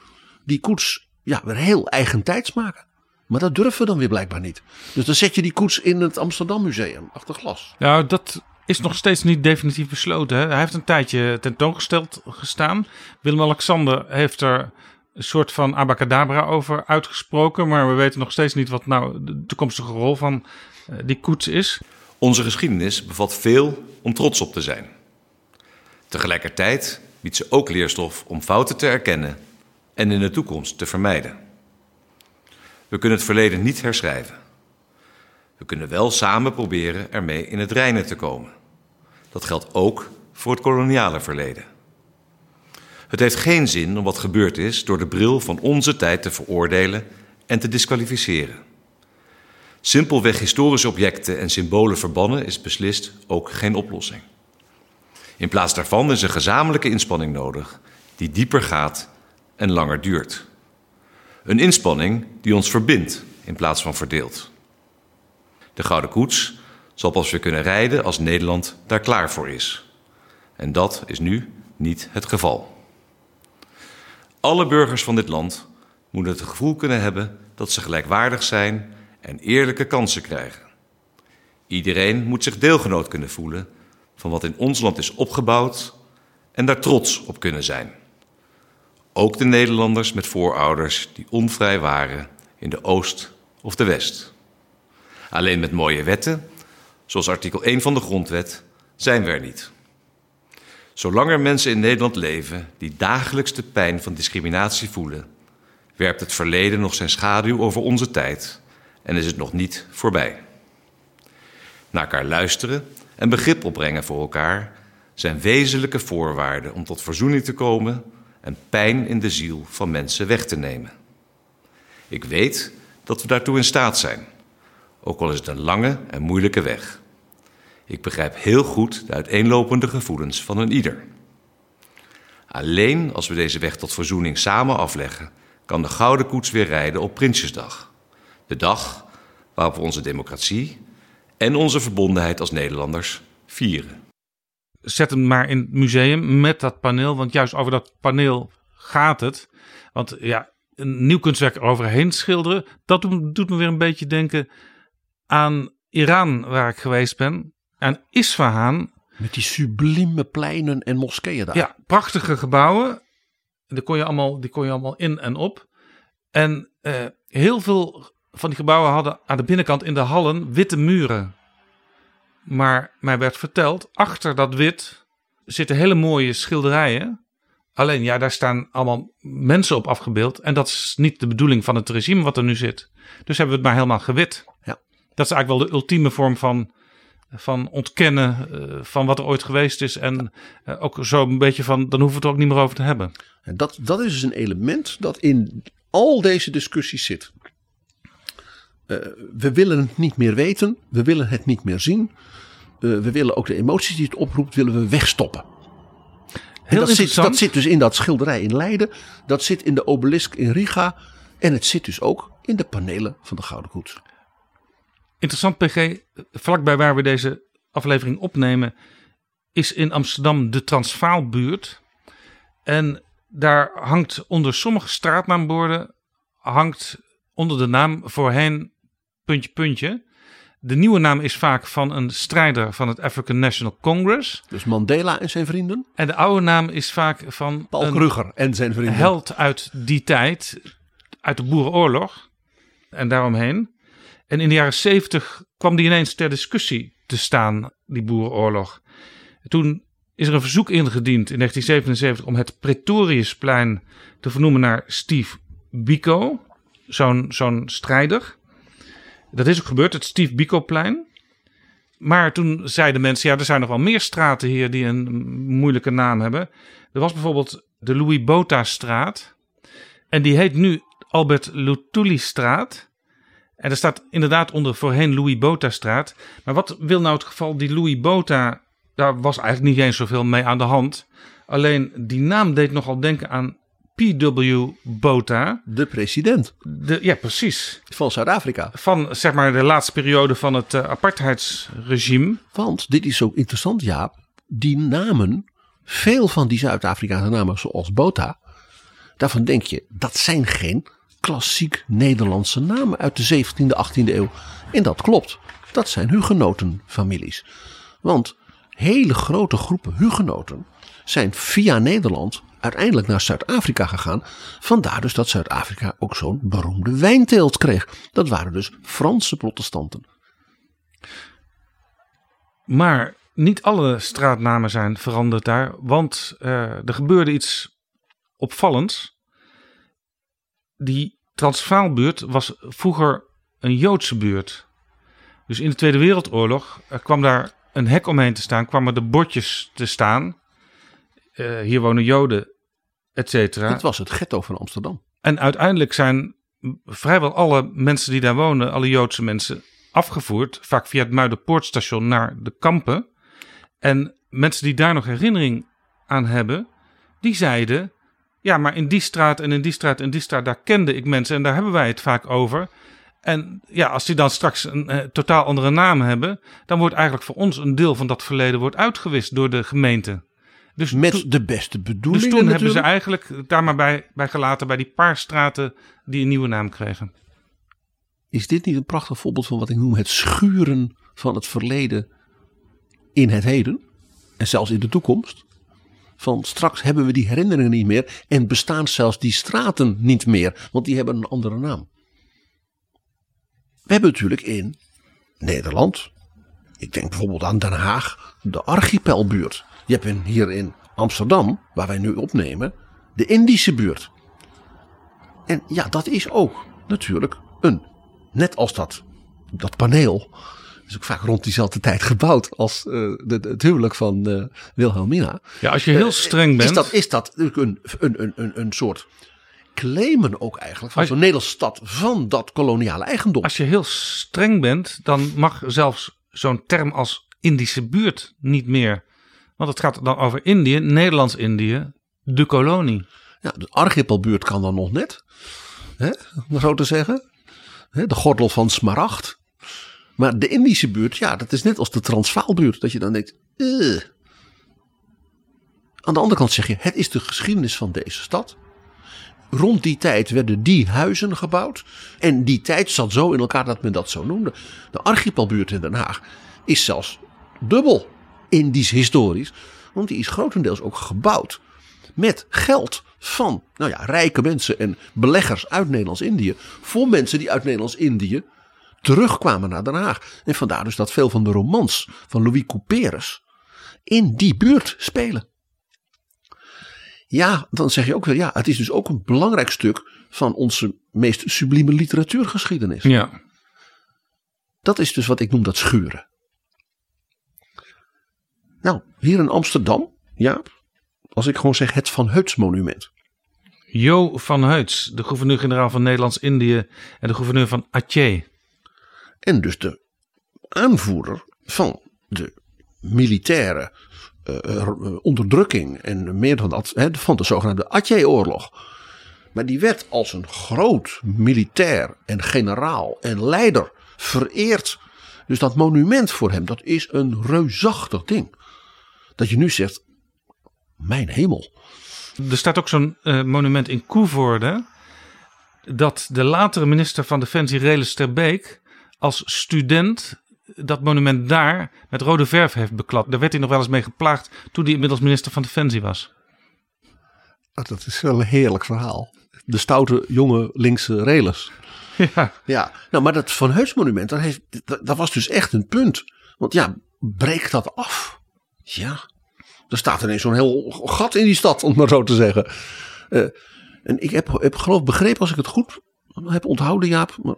die koets ja, weer heel eigentijds maken. Maar dat durven we dan weer blijkbaar niet. Dus dan zet je die koets in het Amsterdam Museum achter glas. Nou, dat is nog steeds niet definitief besloten. Hè? Hij heeft een tijdje tentoongesteld gestaan. Willem-Alexander heeft er een soort van abacadabra over uitgesproken. Maar we weten nog steeds niet wat nou de toekomstige rol van eh, die koets is. Onze geschiedenis bevat veel om trots op te zijn. Tegelijkertijd biedt ze ook leerstof om fouten te erkennen en in de toekomst te vermijden. We kunnen het verleden niet herschrijven. We kunnen wel samen proberen ermee in het reinen te komen. Dat geldt ook voor het koloniale verleden. Het heeft geen zin om wat gebeurd is door de bril van onze tijd te veroordelen en te disqualificeren. Simpelweg historische objecten en symbolen verbannen is beslist ook geen oplossing. In plaats daarvan is een gezamenlijke inspanning nodig die dieper gaat en langer duurt. Een inspanning die ons verbindt in plaats van verdeelt. De Gouden Koets zal pas weer kunnen rijden als Nederland daar klaar voor is. En dat is nu niet het geval. Alle burgers van dit land moeten het gevoel kunnen hebben dat ze gelijkwaardig zijn en eerlijke kansen krijgen. Iedereen moet zich deelgenoot kunnen voelen van wat in ons land is opgebouwd en daar trots op kunnen zijn. Ook de Nederlanders met voorouders die onvrij waren in de Oost of de West. Alleen met mooie wetten, zoals artikel 1 van de Grondwet, zijn we er niet. Zolang er mensen in Nederland leven die dagelijks de pijn van discriminatie voelen, werpt het verleden nog zijn schaduw over onze tijd en is het nog niet voorbij. Naar elkaar luisteren en begrip opbrengen voor elkaar zijn wezenlijke voorwaarden om tot verzoening te komen en pijn in de ziel van mensen weg te nemen. Ik weet dat we daartoe in staat zijn, ook al is het een lange en moeilijke weg. Ik begrijp heel goed de uiteenlopende gevoelens van een ieder. Alleen als we deze weg tot verzoening samen afleggen, kan de Gouden Koets weer rijden op Prinsjesdag. De dag waarop we onze democratie en onze verbondenheid als Nederlanders vieren. Zet hem maar in het museum met dat paneel, want juist over dat paneel gaat het. Want ja, een nieuw kunstwerk eroverheen schilderen, dat doet, doet me weer een beetje denken aan Iran, waar ik geweest ben. Aan Isfahan. Met die sublieme pleinen en moskeeën daar. Ja, prachtige gebouwen. Die kon je allemaal, die kon je allemaal in en op. En eh, heel veel van die gebouwen hadden aan de binnenkant in de hallen witte muren. Maar mij werd verteld, achter dat wit zitten hele mooie schilderijen. Alleen ja, daar staan allemaal mensen op afgebeeld. En dat is niet de bedoeling van het regime wat er nu zit. Dus hebben we het maar helemaal gewit. Ja. Dat is eigenlijk wel de ultieme vorm van, van ontkennen uh, van wat er ooit geweest is. En uh, ook zo een beetje van, dan hoeven we het er ook niet meer over te hebben. En dat, dat is dus een element dat in al deze discussies zit. Uh, we willen het niet meer weten, we willen het niet meer zien. Uh, we willen ook de emoties die het oproept, willen we wegstoppen. Heel dat, zit, dat zit dus in dat schilderij in Leiden, dat zit in de obelisk in Riga en het zit dus ook in de panelen van de Gouden Koets. Interessant PG, vlakbij waar we deze aflevering opnemen, is in Amsterdam de Transvaalbuurt. En daar hangt onder sommige straatnaamborden hangt onder de naam voorheen puntje puntje. De nieuwe naam is vaak van een strijder van het African National Congress. Dus Mandela en zijn vrienden. En de oude naam is vaak van Paul Kruger en zijn vrienden. held uit die tijd, uit de Boerenoorlog en daaromheen. En in de jaren zeventig kwam die ineens ter discussie te staan, die Boerenoorlog. Toen is er een verzoek ingediend in 1977 om het Pretoriusplein te vernoemen naar Steve Biko, zo'n zo'n strijder. Dat is ook gebeurd, het Steve Biko-plein. Maar toen zeiden mensen, ja, er zijn nog wel meer straten hier die een moeilijke naam hebben. Er was bijvoorbeeld de Louis Bota-straat. En die heet nu Albert Lutuli-straat. En er staat inderdaad onder voorheen Louis Bota-straat. Maar wat wil nou het geval, die Louis Bota, daar was eigenlijk niet eens zoveel mee aan de hand. Alleen die naam deed nogal denken aan P.W. Bota. De president De, ja, precies. van Zuid-Afrika. Van zeg maar de laatste periode van het uh, apartheidsregime. Want dit is zo interessant, Jaap. Die namen, veel van die Zuid-Afrikaanse namen, zoals Bota, daarvan denk je, dat zijn geen klassiek Nederlandse namen uit de 17e, 18e eeuw. En dat klopt. Dat zijn hugenotenfamilies. Want hele grote groepen hugenoten zijn via Nederland uiteindelijk naar Zuid-Afrika gegaan. Vandaar dus dat Zuid-Afrika ook zo'n beroemde wijnteelt kreeg. Dat waren dus Franse protestanten. Maar niet alle straatnamen zijn veranderd daar. Want uh, er gebeurde iets opvallends. die Transvaalbuurt was vroeger een Joodse buurt. Dus in de Tweede Wereldoorlog eh, kwam daar een hek omheen te staan, kwamen de bordjes te staan. Eh, hier wonen Joden, et cetera. Het was het ghetto van Amsterdam. En uiteindelijk zijn vrijwel alle mensen die daar wonen, alle Joodse mensen, afgevoerd. Vaak via het Muiderpoortstation naar de kampen. En mensen die daar nog herinnering aan hebben, die zeiden... Ja, maar in die straat en in die straat en die straat, daar kende ik mensen en daar hebben wij het vaak over. En ja, als die dan straks een eh, totaal andere naam hebben, dan wordt eigenlijk voor ons een deel van dat verleden wordt uitgewist door de gemeente. Dus Met de beste dus bedoelingen toen hebben ze eigenlijk daar maar bij, bij gelaten bij die paar straten die een nieuwe naam kregen. Is dit niet een prachtig voorbeeld van wat ik noem het schuren van het verleden in het heden? En zelfs in de toekomst? Van straks hebben we die herinneringen niet meer en bestaan zelfs die straten niet meer, want die hebben een andere naam. We hebben natuurlijk in Nederland, ik denk bijvoorbeeld aan Den Haag, de archipelbuurt. Je hebt hier in Amsterdam, waar wij nu opnemen, de Indische buurt. En ja, dat is ook natuurlijk een, net als dat, dat paneel, is ook vaak rond diezelfde tijd gebouwd als eh, de, de- het huwelijk van eh, Wilhelmina. Ja, als je heel streng bent. Is dat, is dat natuurlijk een, een, een, een, een soort claimen ook eigenlijk van zo'n Nederlandse stad van dat koloniale eigendom? Als je heel streng bent, dan mag zelfs zo'n term als Indische buurt niet meer. Want het gaat dan over Indië, Nederlands-Indië, de kolonie. Ja, de archipelbuurt kan dan nog net, hè, om zo te zeggen. De gordel van Smaragd. Maar de Indische buurt, ja, dat is net als de Transvaalbuurt. Dat je dan denkt, "Ugh." Aan de andere kant zeg je, het is de geschiedenis van deze stad. Rond die tijd werden die huizen gebouwd. En die tijd zat zo in elkaar dat men dat zo noemde. De archipelbuurt in Den Haag is zelfs dubbel Indisch historisch. Want die is grotendeels ook gebouwd met geld van nou ja, rijke mensen en beleggers uit Nederlands-Indië. Voor mensen die uit Nederlands-Indië terugkwamen naar Den Haag. En vandaar dus dat veel van de romans van Louis Couperus in die buurt spelen. Ja, dan zeg je ook weer, ja, het is dus ook een belangrijk stuk van onze meest sublieme literatuurgeschiedenis. Ja. Dat is dus wat ik noem dat schuren. Nou, hier in Amsterdam, ja, als ik gewoon zeg het Van Heuts monument. Jo van Heuts, de gouverneur-generaal van Nederlands-Indië en de gouverneur van Aceh. En dus de aanvoerder van de militaire eh, eh, onderdrukking en meer dan dat, van de zogenaamde Aceh-oorlog. Maar die werd als een groot militair en generaal en leider vereerd. Dus dat monument voor hem, dat is een reusachtig ding. Dat je nu zegt, mijn hemel. Er staat ook zo'n eh, monument in Koevoorde. Dat de latere minister van Defensie Relis ter Beek als student dat monument daar met rode verf heeft beklad. Daar werd hij nog wel eens mee geplaagd toen hij inmiddels minister van Defensie was. Oh, dat is wel een heerlijk verhaal. De stoute jonge linkse Relis. <laughs> Ja, Ja, nou, maar dat Van Heus monument, dat, heeft, dat, dat was dus echt een punt. Want ja, breek dat af. Ja, er staat ineens zo'n heel gat in die stad, om maar zo te zeggen. Eh, en ik heb, heb geloof begrepen, als ik het goed heb onthouden, Jaap.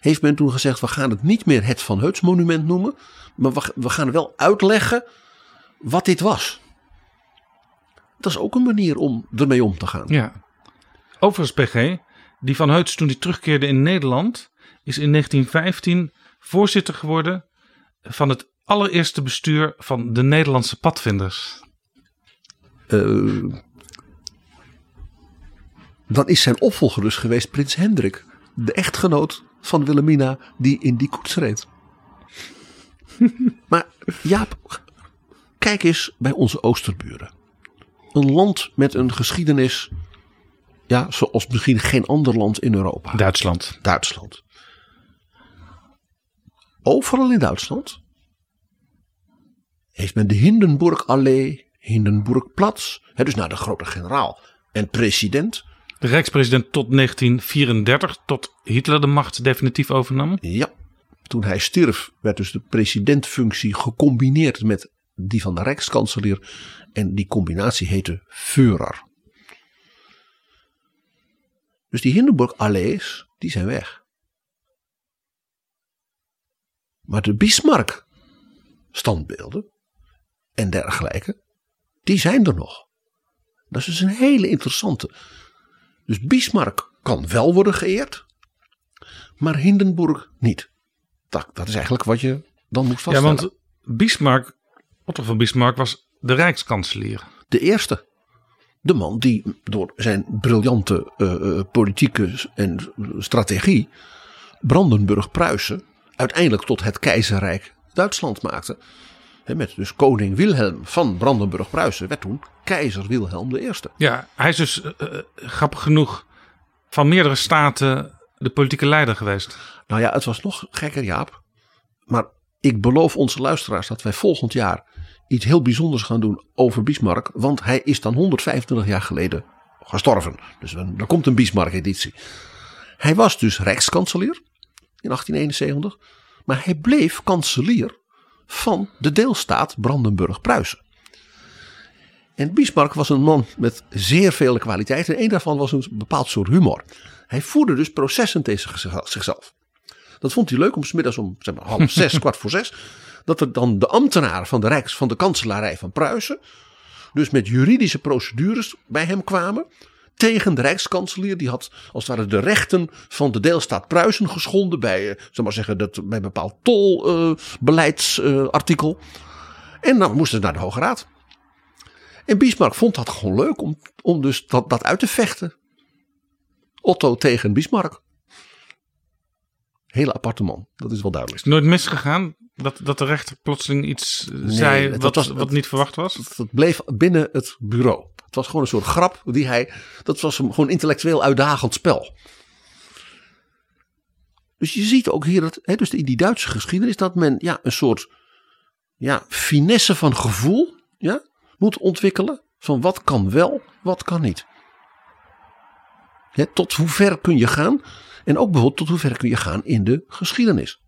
Heeft men toen gezegd, we gaan het niet meer het Van Heuts monument noemen. Maar we, we gaan wel uitleggen wat dit was. Dat is ook een manier om ermee om te gaan. ja. Overigens, PG, die van Heuts toen hij terugkeerde in Nederland, is in 1915 voorzitter geworden van het allereerste bestuur van de Nederlandse padvinders. Eh, dan is zijn opvolger dus geweest prins Hendrik. De echtgenoot van Wilhelmina die in die koets reed. <laughs> maar Jaap, kijk eens bij onze oosterburen. Een land met een geschiedenis, ja, zoals misschien geen ander land in Europa. Duitsland. Duitsland. Overal in Duitsland heeft men de Hindenburg-allee, Hindenburgplatz, hè, dus naar de grote generaal en president. De Rijkspresident tot 1934, tot Hitler de macht definitief overnam. Ja, toen hij stierf werd dus de presidentfunctie gecombineerd met die van de Rijkskanselier en die combinatie heette Führer. Dus die Hindenburg-allees, die zijn weg. Maar de Bismarck-standbeelden en dergelijke, die zijn er nog. Dat is dus een hele interessante. Dus Bismarck kan wel worden geëerd, maar Hindenburg niet. Dat, dat is eigenlijk wat je dan moet Ja, vaststellen. want Bismarck, Otto van Bismarck was de rijkskanselier. de eerste. De man die door zijn briljante eh, eh, politieke en strategie Brandenburg-Pruisen uiteindelijk tot het keizerrijk Duitsland maakte. Met dus koning Wilhelm van Brandenburg-Pruisen werd toen keizer Wilhelm I. Ja, hij is dus eh, eh, grappig genoeg van meerdere staten de politieke leider geweest. Nou ja, het was nog gekker Jaap. Maar ik beloof onze luisteraars dat wij volgend jaar iets heel bijzonders gaan doen over Bismarck. Want hij is dan 125 jaar geleden gestorven. Dus er komt een Bismarck-editie. Hij was dus rijkskanselier in 1871. Maar hij bleef kanselier van de deelstaat Brandenburg-Pruisen. En Bismarck was een man met zeer vele kwaliteiten. En een daarvan was een bepaald soort humor. Hij voerde dus processen tegen zichzelf. Dat vond hij leuk om smiddags om zeg maar, half <laughs> zes, kwart voor zes. Dat er dan de ambtenaren van de Rijks, van de kanselarij van Pruisen. Dus met juridische procedures bij hem kwamen. Tegen de Rijkskanselier. Die had als het ware de rechten van de deelstaat Pruisen geschonden. Bij, eh, zeg maar zeggen, dat, bij een bepaald tolbeleidsartikel. en dan moesten ze naar de Hoge Raad. En Bismarck vond dat gewoon leuk om, om dus dat, dat uit te vechten. Otto tegen Bismarck. Hele aparte man, dat is wel duidelijk. Nooit misgegaan dat, dat de rechter plotseling iets eh, zei wat, was- wat niet verwacht was? Dat, dat bleef binnen het bureau. Het was gewoon een soort grap die hij. Dat was een gewoon intellectueel uitdagend spel. Dus je ziet ook hier dat, hè, dus in die Duitse geschiedenis, dat men ja, een soort ja, finesse van gevoel ja, moet ontwikkelen. Van wat kan wel, wat kan niet. Tot hoe ver kun je gaan? En ook bijvoorbeeld tot hoe ver kun je gaan in de geschiedenis.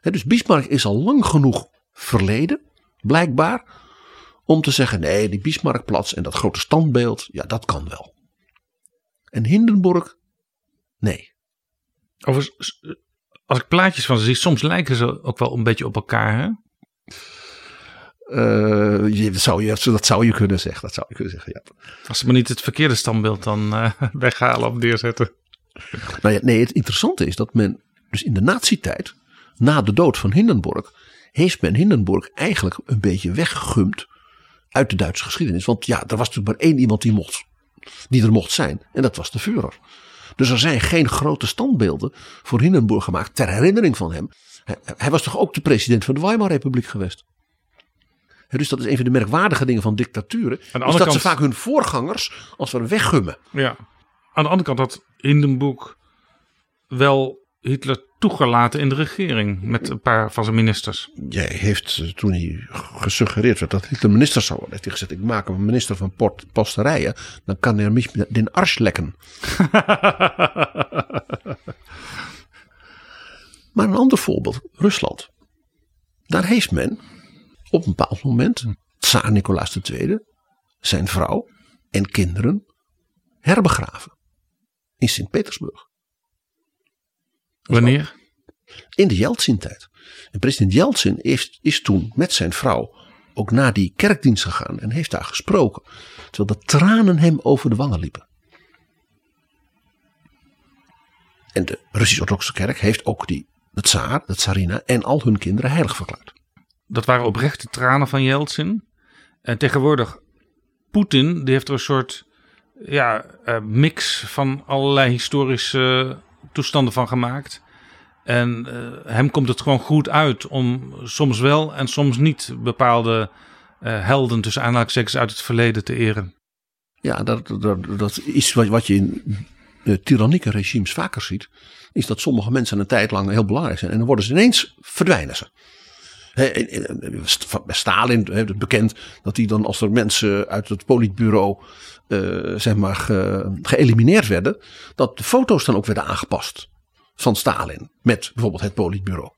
Dus Bismarck is al lang genoeg verleden, blijkbaar om te zeggen: nee, die Bismarckplatz en dat grote standbeeld, ja, dat kan wel. En Hindenburg, nee. Overigens, s- als ik plaatjes van ze zie, soms lijken ze ook wel een beetje op elkaar. Hè? Eh, je, dat, zou je, dat zou je kunnen zeggen. Dat zou je kunnen zeggen, ja. Als ze maar niet het verkeerde standbeeld dan eh, <laughs> weghalen of neerzetten. Nou ja, nee, het interessante is dat men dus in de nazi-tijd, na de dood van Hindenburg, heeft men Hindenburg eigenlijk een beetje weggegumd uit de Duitse geschiedenis. Want ja, er was natuurlijk maar één iemand die, mocht, die er mocht zijn. En dat was de Führer. Dus er zijn geen grote standbeelden voor Hindenburg gemaakt ter herinnering van hem. Hij, hij was toch ook de president van de Weimar-republiek geweest. Dus dat is een van de merkwaardige dingen van dictaturen. Is dat kant- ze vaak hun voorgangers als we weggummen. Ja. Aan de andere kant had Hindenburg wel Hitler toegelaten in de regering met een paar van zijn ministers. Jij heeft eh, toen hij gesuggereerd werd dat Hitler minister zou worden, heeft hij gezegd: Ik maak hem minister van port, posterijen, dan kan hij mich den arsch lekken. <laughs> maar een ander voorbeeld, Rusland. Daar heeft men op een bepaald moment, Tsaar Nicolaas II, zijn vrouw en kinderen herbegraven in Sint-Petersburg. Wanneer? in de Yeltsin-tijd. En president Yeltsin is, is toen met zijn vrouw ook naar die kerkdienst gegaan en heeft daar gesproken. Terwijl de tranen hem over de wangen liepen. En de Russisch-Orthodoxe kerk heeft ook die, de tsaar, de tsarina en al hun kinderen heilig verklaard. Dat waren oprechte tranen van Yeltsin. En tegenwoordig, Poetin, die heeft er een soort ja, eh, mix van allerlei historische toestanden van gemaakt. En eh, hem komt het gewoon goed uit om soms wel en soms niet bepaalde eh, helden tussen aanhalingstekens uit het verleden te eren. Ja, dat, dat, dat is wat, wat je in uh, tyrannieke regimes vaker ziet. Is dat sommige mensen een tijd lang heel belangrijk zijn. En dan worden ze ineens verdwijnen ze. Bij Stalin he, het bekend dat hij dan als er mensen uit het politbureau uh, zeg maar ge, geëlimineerd werden. Dat de foto's dan ook werden aangepast van Stalin met bijvoorbeeld het politbureau.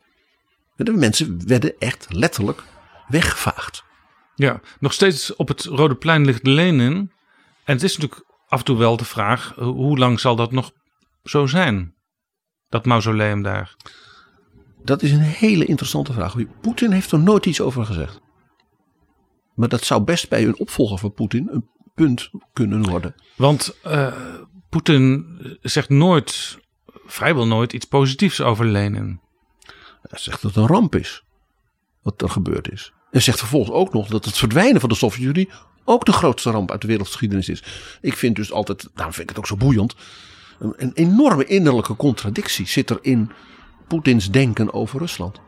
De mensen werden echt letterlijk weggevaagd. Ja, nog steeds op het Rode Plein ligt Lenin. En het is natuurlijk af en toe wel de vraag: ho- hoe lang zal dat nog zo zijn? Dat mausoleum daar. Dat is een hele interessante vraag. Poetin heeft er nooit iets over gezegd. Maar dat zou best bij een opvolger van Poetin een punt kunnen worden. Want eh, Poetin zegt nooit, vrijwel nooit, iets positiefs over Lenin. Hij zegt dat het een ramp is. Wat er gebeurd is. En zegt vervolgens ook nog dat het verdwijnen van de Sovjet-Unie ook de grootste ramp uit de wereldgeschiedenis is. Ik vind dus altijd, daarom vind ik het ook zo boeiend. Een, een enorme innerlijke contradictie zit er in Poetins denken over Rusland.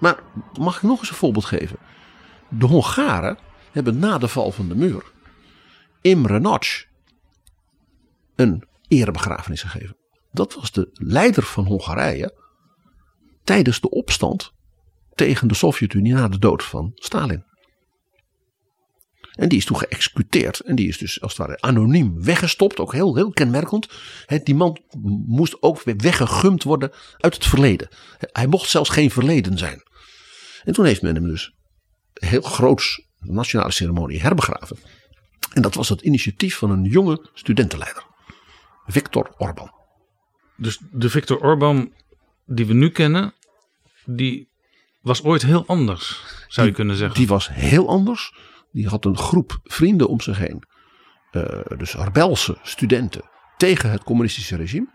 Maar mag ik nog eens een voorbeeld geven? De Hongaren hebben na de val van de muur Imre Nagy een erebegrafenis gegeven. Dat was de leider van Hongarije tijdens de opstand tegen de Sovjet-Unie na de dood van Stalin. En die is toen geëxecuteerd. En die is dus als het ware anoniem weggestopt. Ook heel, heel kenmerkend. Die man moest ook weer weggegumd worden uit het verleden. Hij mocht zelfs geen verleden zijn. En toen heeft men hem dus heel groots nationale ceremonie herbegraven. En dat was het initiatief van een jonge studentenleider. Viktor Orban. Dus de Viktor Orban die we nu kennen, die was ooit heel anders, zou je kunnen zeggen. Die was heel anders. Die had een groep vrienden om zich heen. eh, dus rebelse studenten tegen het communistische regime.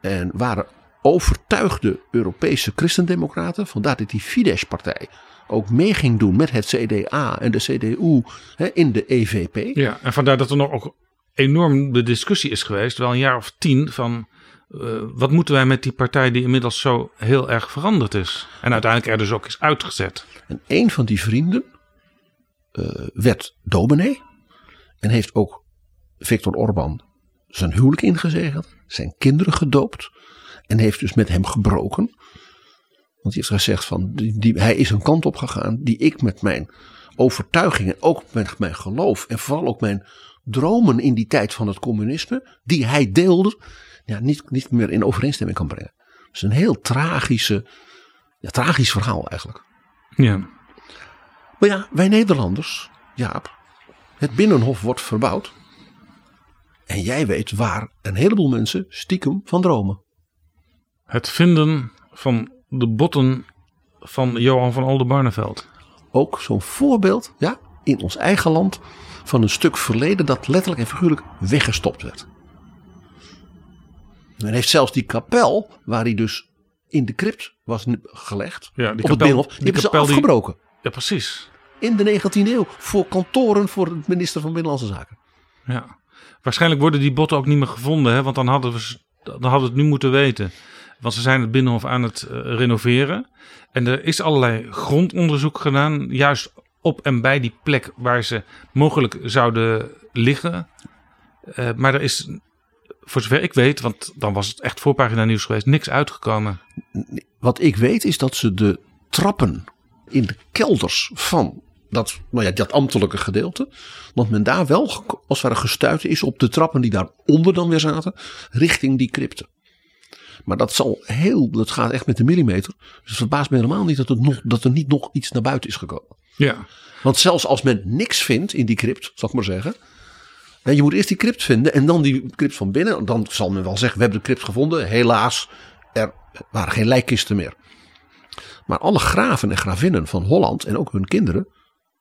En waren overtuigde Europese christendemocraten. Vandaar dat die Fidesz-partij ook mee ging doen met het CDA en de CDU hè, in de EVP. Ja, en vandaar dat er nog ook enorm de discussie is geweest, wel een jaar of tien, van eh, wat moeten wij met die partij die inmiddels zo heel erg veranderd is. En uiteindelijk er dus ook is uitgezet. En een van die vrienden eh, werd dominee. En heeft ook Viktor Orban zijn huwelijk ingezegend. Zijn kinderen gedoopt. En heeft dus met hem gebroken. Want hij heeft gezegd van die, die- hij is een kant op gegaan die ik met mijn overtuigingen, ook met mijn geloof en vooral ook mijn dromen in die tijd van het communisme, die hij deelde, ja, niet, niet meer in overeenstemming kan brengen. Het is een heel tragische, ja, tragisch verhaal eigenlijk. Ja. Maar ja, wij Nederlanders, Jaap, het Binnenhof wordt verbouwd. En jij weet waar een heleboel mensen stiekem van dromen. Het vinden van de botten van Johan van Oldenbarneveld. Ook zo'n voorbeeld, ja, in ons eigen land, van een stuk verleden dat letterlijk en figuurlijk weggestopt werd. Men heeft zelfs die kapel, waar hij dus in de crypt was gelegd, Ja, die op het kapel- Binnenhof, die, die hebben ze kapel die- afgebroken. Ja, precies. In de 19e eeuw, voor kantoren voor de minister van Binnenlandse Zaken. Ja. Waarschijnlijk worden die botten ook niet meer gevonden, hè? want dan hadden, we, dan hadden we het nu moeten weten. Want ze zijn het Binnenhof aan het eh, renoveren. En er is allerlei grondonderzoek gedaan, juist op en bij die plek waar ze mogelijk zouden liggen. Eh, maar er is, voor zover ik weet, want dan was het echt voorpagina nieuws geweest, niks uitgekomen. Wat ik weet is dat ze de trappen in de kelders van dat, nou ja, dat ambtelijke gedeelte. Dat men daar wel als het ware gestuurd is op de trappen die daaronder dan weer zaten. Richting die crypte. Maar dat zal heel, dat gaat echt met de millimeter. Dus het verbaast me helemaal niet dat, het nog, dat er niet nog iets naar buiten is gekomen. Ja, Want zelfs als men niks vindt in die crypt, zal ik maar zeggen. hè, Je moet eerst die crypt vinden en dan die crypt van binnen. Dan zal men wel zeggen, we hebben de crypt gevonden. Helaas, er waren geen lijkkisten meer. Maar alle graven en gravinnen van Holland en ook hun kinderen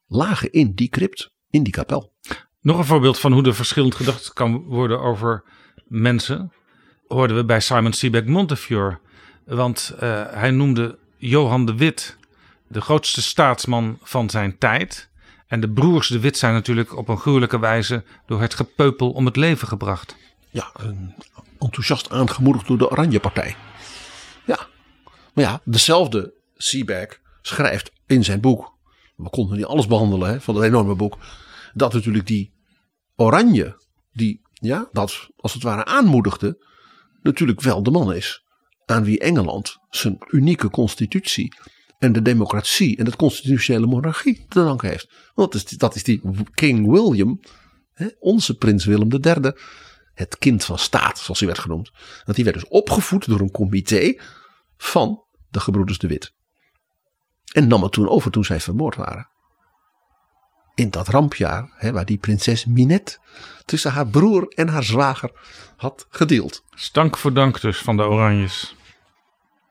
lagen in die crypt, in die kapel. Nog een voorbeeld van hoe er verschillend gedacht kan worden over mensen. Hoorden we bij Simon Sebag Montefiore. Want eh, hij noemde Johan de Wit de grootste staatsman van zijn tijd. En de broers de Wit zijn natuurlijk op een gruwelijke wijze door het gepeupel om het leven gebracht. Ja, enthousiast aangemoedigd door de Oranje Partij. Ja, maar ja, dezelfde Seaback schrijft in zijn boek. We konden niet alles behandelen hè, van dat enorme boek. Dat natuurlijk die Oranje, die ja, dat als het ware aanmoedigde, natuurlijk wel de man is. Aan wie Engeland zijn unieke constitutie en de democratie en de constitutionele monarchie te danken heeft. Want dat is, dat is die King William, hè, onze prins Willem III het kind van staat, zoals hij werd genoemd. Want die werd dus opgevoed door een comité van de gebroeders de Wit. En nam het toen over toen zij vermoord waren. In dat rampjaar, hè, waar die prinses Minette tussen haar broer en haar zwager had gedeeld. Stank voor dank dus van de Oranjes.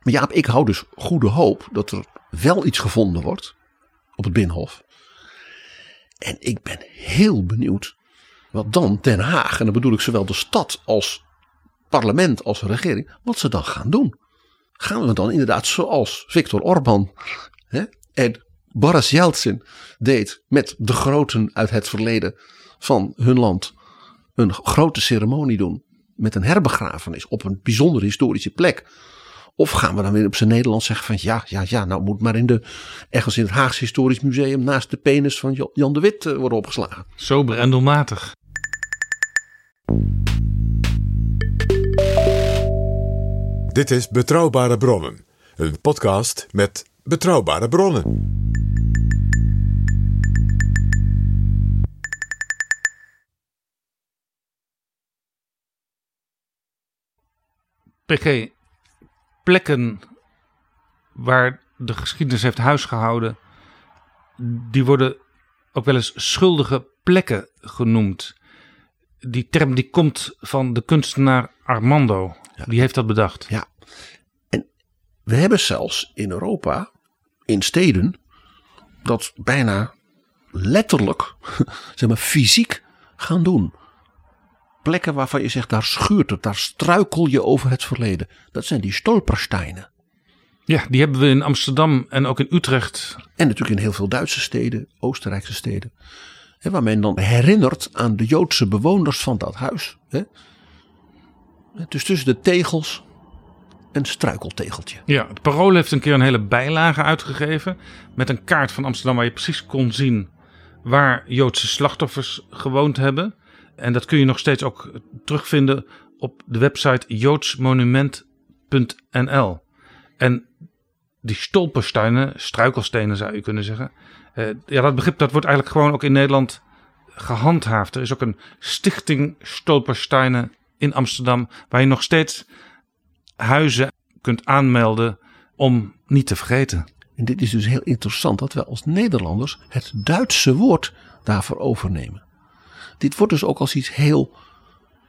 Maar Jaap, ik hou dus goede hoop dat er wel iets gevonden wordt op het Binnenhof. En ik ben heel benieuwd wat dan Den Haag, en dan bedoel ik zowel de stad als parlement als regering, wat ze dan gaan doen. Gaan we dan inderdaad zoals Viktor Orban hè, en Boris Yeltsin deed met de groten uit het verleden van hun land een grote ceremonie doen met een herbegrafenis op een bijzondere historische plek. Of gaan we dan weer op zijn Nederlands zeggen van ja, ja, ja, nou moet maar in de, ergens in het Haagse Historisch Museum naast de penis van Jan de Wit eh, worden opgeslagen. Sober en doelmatig. Dit is Betrouwbare Bronnen, een podcast met betrouwbare bronnen. PG, plekken waar de geschiedenis heeft huisgehouden, die worden ook wel eens schuldige plekken genoemd. Die term die komt van de kunstenaar Armando. Die heeft dat bedacht. Ja. En we hebben zelfs in Europa, in steden, dat bijna letterlijk, <laughs> zeg maar fysiek gaan doen. Plekken waarvan je zegt, daar schuurt het, daar struikel je over het verleden. Dat zijn die stolpersteinen. Ja, die hebben we in Amsterdam en ook in Utrecht. En natuurlijk in heel veel Duitse steden, Oostenrijkse steden. Hè, waar men dan herinnert aan de Joodse bewoners van dat huis. Hè. Dus tussen de tegels een struikeltegeltje. Ja, het Parool heeft een keer een hele bijlage uitgegeven. Met een kaart van Amsterdam waar je precies kon zien waar Joodse slachtoffers gewoond hebben. En dat kun je nog steeds ook terugvinden op de website joodsmonument.nl. En die stolpersteinen, struikelstenen zou je kunnen zeggen. eh, ja, dat begrip dat wordt eigenlijk gewoon ook in Nederland gehandhaafd. Er is ook een stichting stolpersteinen in Amsterdam waar je nog steeds huizen kunt aanmelden om niet te vergeten. En dit is dus heel interessant dat wij als Nederlanders het Duitse woord daarvoor overnemen. Dit wordt dus ook als iets heel,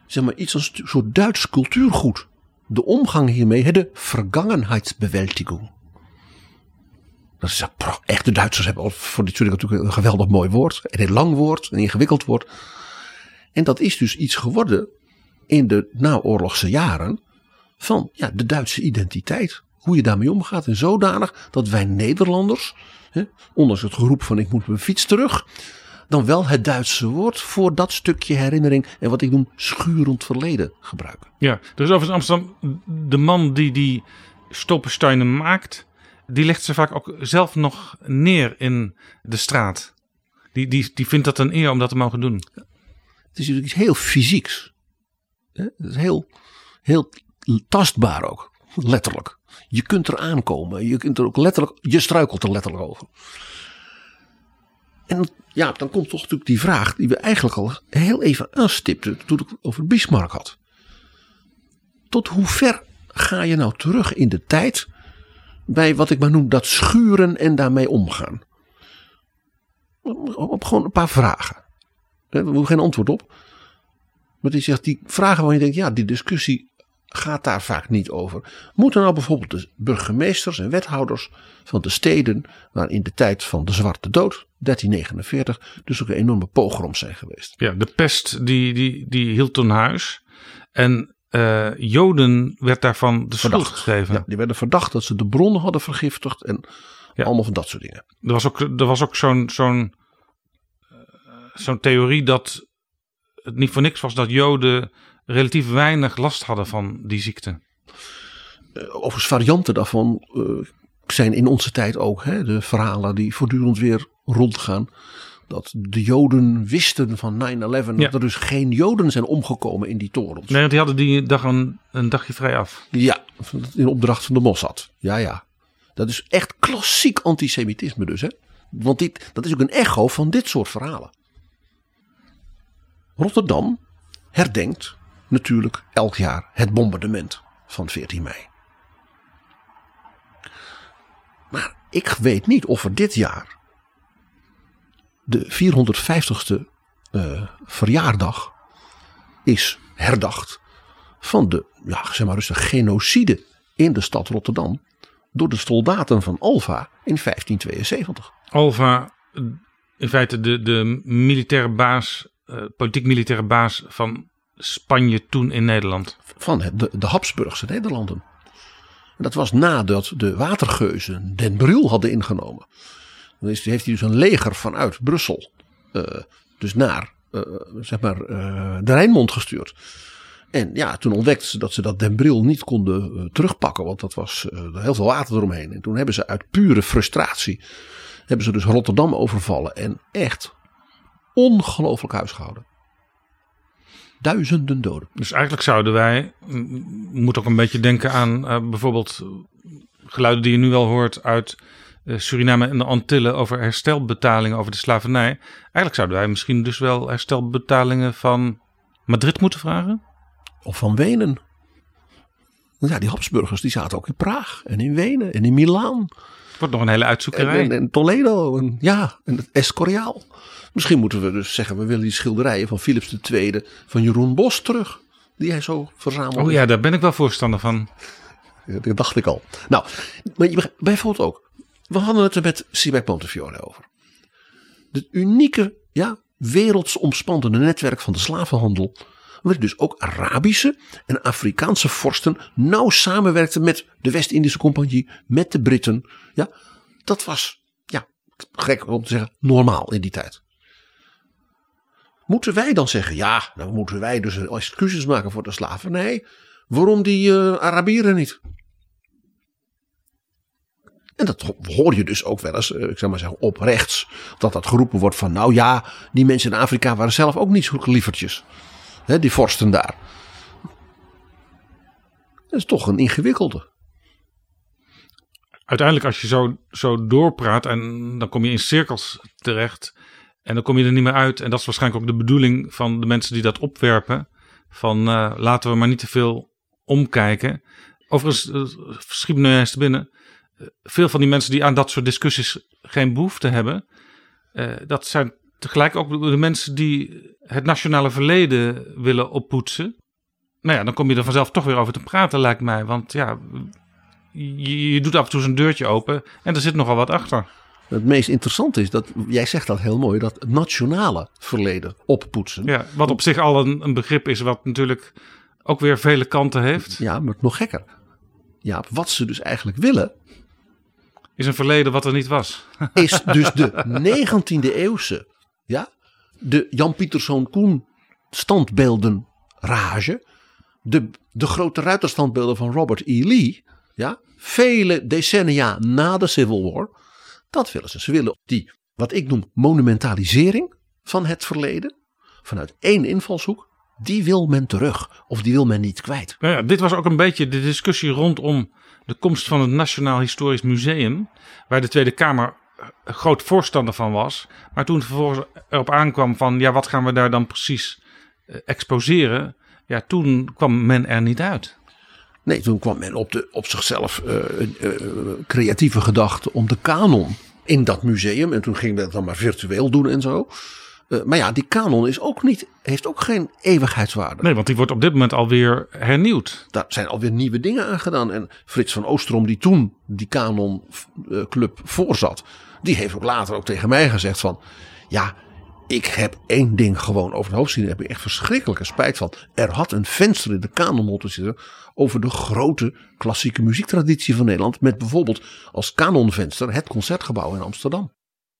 zeg maar, iets als een soort Duits cultuurgoed. De omgang hiermee, de vergangenheidsbewältigung. Dat is echt, de Duitsers hebben voor dit soort natuurlijk een geweldig mooi woord. Een lang woord, een ingewikkeld woord. En dat is dus iets geworden in de naoorlogse jaren van ja, de Duitse identiteit. Hoe je daarmee omgaat. En zodanig dat wij Nederlanders, hè, ondanks het geroep van ik moet mijn fiets terug, dan wel het Duitse woord voor dat stukje herinnering en wat ik noem schurend verleden gebruiken. Ja, dus over Amsterdam, de man die die stolpersteinen maakt, die legt ze vaak ook zelf nog neer in de straat. Die, die, die vindt dat een eer om dat te mogen doen. Het is natuurlijk iets heel fysieks. Het is heel, heel tastbaar ook, letterlijk. Je kunt er aankomen, je kunt er ook letterlijk, je struikelt er letterlijk over. En ja, dan komt toch natuurlijk die vraag die we eigenlijk al heel even aanstipten toen ik het over Bismarck had. Tot hoe ver ga je nou terug in de tijd bij wat ik maar noem dat schuren en daarmee omgaan? Op gewoon een paar vragen. We hebben geen antwoord op. Maar die zegt die vragen waar je denkt, ja, die discussie gaat daar vaak niet over. Moeten nou bijvoorbeeld de burgemeesters en wethouders van de steden, waar in de tijd van de Zwarte Dood, 1349, dus ook enorme pogroms zijn geweest. Ja, de pest die, die, die hield toen huis. En eh, Joden werd daarvan de schuld gegeven. Ja, die werden verdacht dat ze de bronnen hadden vergiftigd en Ja. allemaal van dat soort dingen. Er was ook, er was ook zo'n zo'n eh, zo'n theorie dat het niet voor niks was dat Joden relatief weinig last hadden van die ziekte. Overigens varianten daarvan eh, zijn in onze tijd ook hè, de verhalen die voortdurend weer rondgaan. Dat de Joden wisten van 9-11 Ja. dat er dus geen Joden zijn omgekomen in die torens. Nee, want die hadden die dag een, een dagje vrij af. Ja, in opdracht van de Mossad. Ja, ja. Dat is echt klassiek antisemitisme dus. Hè? Want dit, dat is ook een echo van dit soort verhalen. Rotterdam herdenkt natuurlijk elk jaar het bombardement van 14 mei. Maar ik weet niet of er dit jaar de 450ste eh, verjaardag is herdacht van de, ja, zeg maar rustig, genocide in de stad Rotterdam door de soldaten van Alva in 1572. Alva, in feite de, de militaire baas, eh, politiek militaire baas van Spanje toen in Nederland. Van de, Habsburgse Nederlanden. En dat was nadat de watergeuzen Den Bril hadden ingenomen. Dan heeft hij dus een leger vanuit Brussel, eh, dus naar eh, zeg maar, eh, de Rijnmond gestuurd. En ja, toen ontdekten ze dat ze dat Den Bril niet konden terugpakken, want dat was heel veel water eromheen. En toen hebben ze uit pure frustratie, hebben ze dus Rotterdam overvallen en echt ongelooflijk huisgehouden. Duizenden doden. Dus eigenlijk zouden wij, moet ook een beetje denken aan eh, bijvoorbeeld geluiden die je nu wel hoort uit eh, Suriname en de Antillen over herstelbetalingen over de slavernij. Eigenlijk zouden wij misschien dus wel herstelbetalingen van Madrid moeten vragen. Of van Wenen. Ja, die Habsburgers die zaten ook in Praag en in Wenen en in Milaan. Wordt nog een hele uitzoekerij. en, en Toledo en ja, en het Escoriaal. Misschien moeten we dus zeggen, we willen die schilderijen van Philips II van Jeroen Bos terug. Die hij zo verzamelde. Oh ja, daar ben ik wel voorstander van. Ja, Dat dacht ik al. Nou, maar je bijvoorbeeld ook. We hadden het er met Sibek Montefiore over. Het unieke, ja, wereldsomspannende netwerk van de slavenhandel. Waarin dus ook Arabische en Afrikaanse vorsten nauw samenwerkten met de West-Indische Compagnie, met de Britten. Ja, dat was, ja, gek om te zeggen, normaal in die tijd. Moeten wij dan zeggen, ja, dan moeten wij dus excuses maken voor de slavernij. Waarom die eh, Arabieren niet? En dat ho- hoor je dus ook wel eens, eh, ik zou maar zeggen, op rechts. Dat dat geroepen wordt van, nou ja, die mensen in Afrika waren zelf ook niet zo lievertjes. Hè, die vorsten daar. Dat is toch een ingewikkelde. Uiteindelijk als je zo, zo doorpraat en dan kom je in cirkels terecht. En dan kom je er niet meer uit. En dat is waarschijnlijk ook de bedoeling van de mensen die dat opwerpen. Van eh, laten we maar niet te veel omkijken. Overigens, uh, schiet nu eens binnen. eh, veel van die mensen die aan dat soort discussies geen behoefte hebben. dat zijn tegelijk ook de mensen die het nationale verleden willen oppoetsen. Nou ja, dan kom je er vanzelf toch weer over te praten, lijkt mij. Want ja, je, je doet af en toe zo'n deurtje open en er zit nogal wat achter. Het meest interessante is dat, jij zegt dat heel mooi, dat nationale verleden oppoetsen. Ja, wat op zich al een, een begrip is, wat natuurlijk ook weer vele kanten heeft. Ja, maar nog gekker. Ja, wat ze dus eigenlijk willen, Is een verleden wat er niet was. is dus de <laughs> 19e eeuwse, ja, de Jan Pieterszoon Koen standbeelden rage, de, de grote ruiterstandbeelden van Robert E. Lee, ja, vele decennia na de Civil War, dat willen ze. Ze willen die, wat ik noem, monumentalisering van het verleden, vanuit één invalshoek, die wil men terug of die wil men niet kwijt. Nou ja, dit was ook een beetje de discussie rondom de komst van het Nationaal Historisch Museum. Waar de Tweede Kamer groot voorstander van was. Maar toen vervolgens erop aankwam van ja, wat gaan we daar dan precies eh, exposeren? Ja, toen kwam men er niet uit. Nee, toen kwam men op, de, op zichzelf eh, eh, creatieve gedachte om de kanon in dat museum. En toen ging men dat dan maar virtueel doen en zo. Maar ja, die kanon is ook niet, heeft ook geen eeuwigheidswaarde. Nee, want die wordt op dit moment alweer hernieuwd. Daar zijn alweer nieuwe dingen aan gedaan. En Frits van Oostrom, die toen die kanonclub voorzat, die heeft ook later ook tegen mij gezegd van... Ja, ik heb één ding gewoon over het hoofd zien. Daar heb ik echt verschrikkelijke spijt van. Er had een venster in de kanon zitten over de grote klassieke muziektraditie van Nederland. Met bijvoorbeeld als kanonvenster het Concertgebouw in Amsterdam.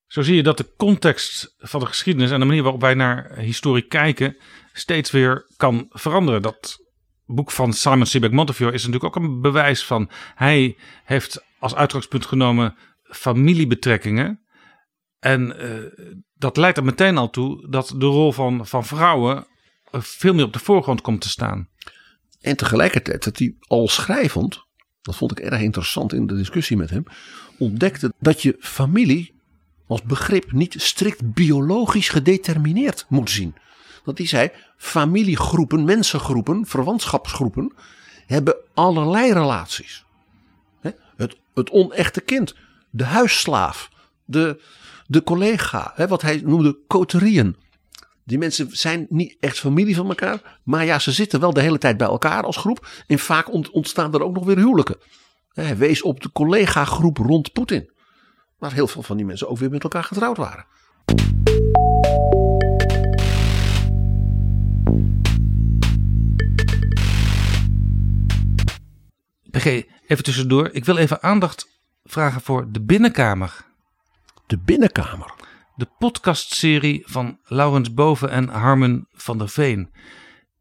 Zo zie je dat de context van de geschiedenis en de manier waarop wij naar historie kijken steeds weer kan veranderen. Dat boek van Simon Sebag Montefiore is natuurlijk ook een bewijs van. Hij heeft als uitgangspunt genomen familiebetrekkingen. En uh, dat leidt er meteen al toe dat de rol van, van vrouwen veel meer op de voorgrond komt te staan. En tegelijkertijd dat hij al schrijvend, dat vond ik erg interessant in de discussie met hem, ontdekte dat je familie als begrip niet strikt biologisch gedetermineerd moet zien. Dat hij zei, familiegroepen, mensengroepen, verwantschapsgroepen hebben allerlei relaties. Het, het onechte kind, de huisslaaf, de, de collega, hè, wat hij noemde coterieën. Die mensen zijn niet echt familie van elkaar. Maar ja, ze zitten wel de hele tijd bij elkaar als groep. En vaak ont- ontstaan er ook nog weer huwelijken. Hij wees op de collega-groep rond Poetin. Waar heel veel van die mensen ook weer met elkaar getrouwd waren. PG, even tussendoor. Ik wil even aandacht vragen voor de Binnenkamer. De binnenkamer. De podcastserie van Laurens Boven en Harmen van der Veen.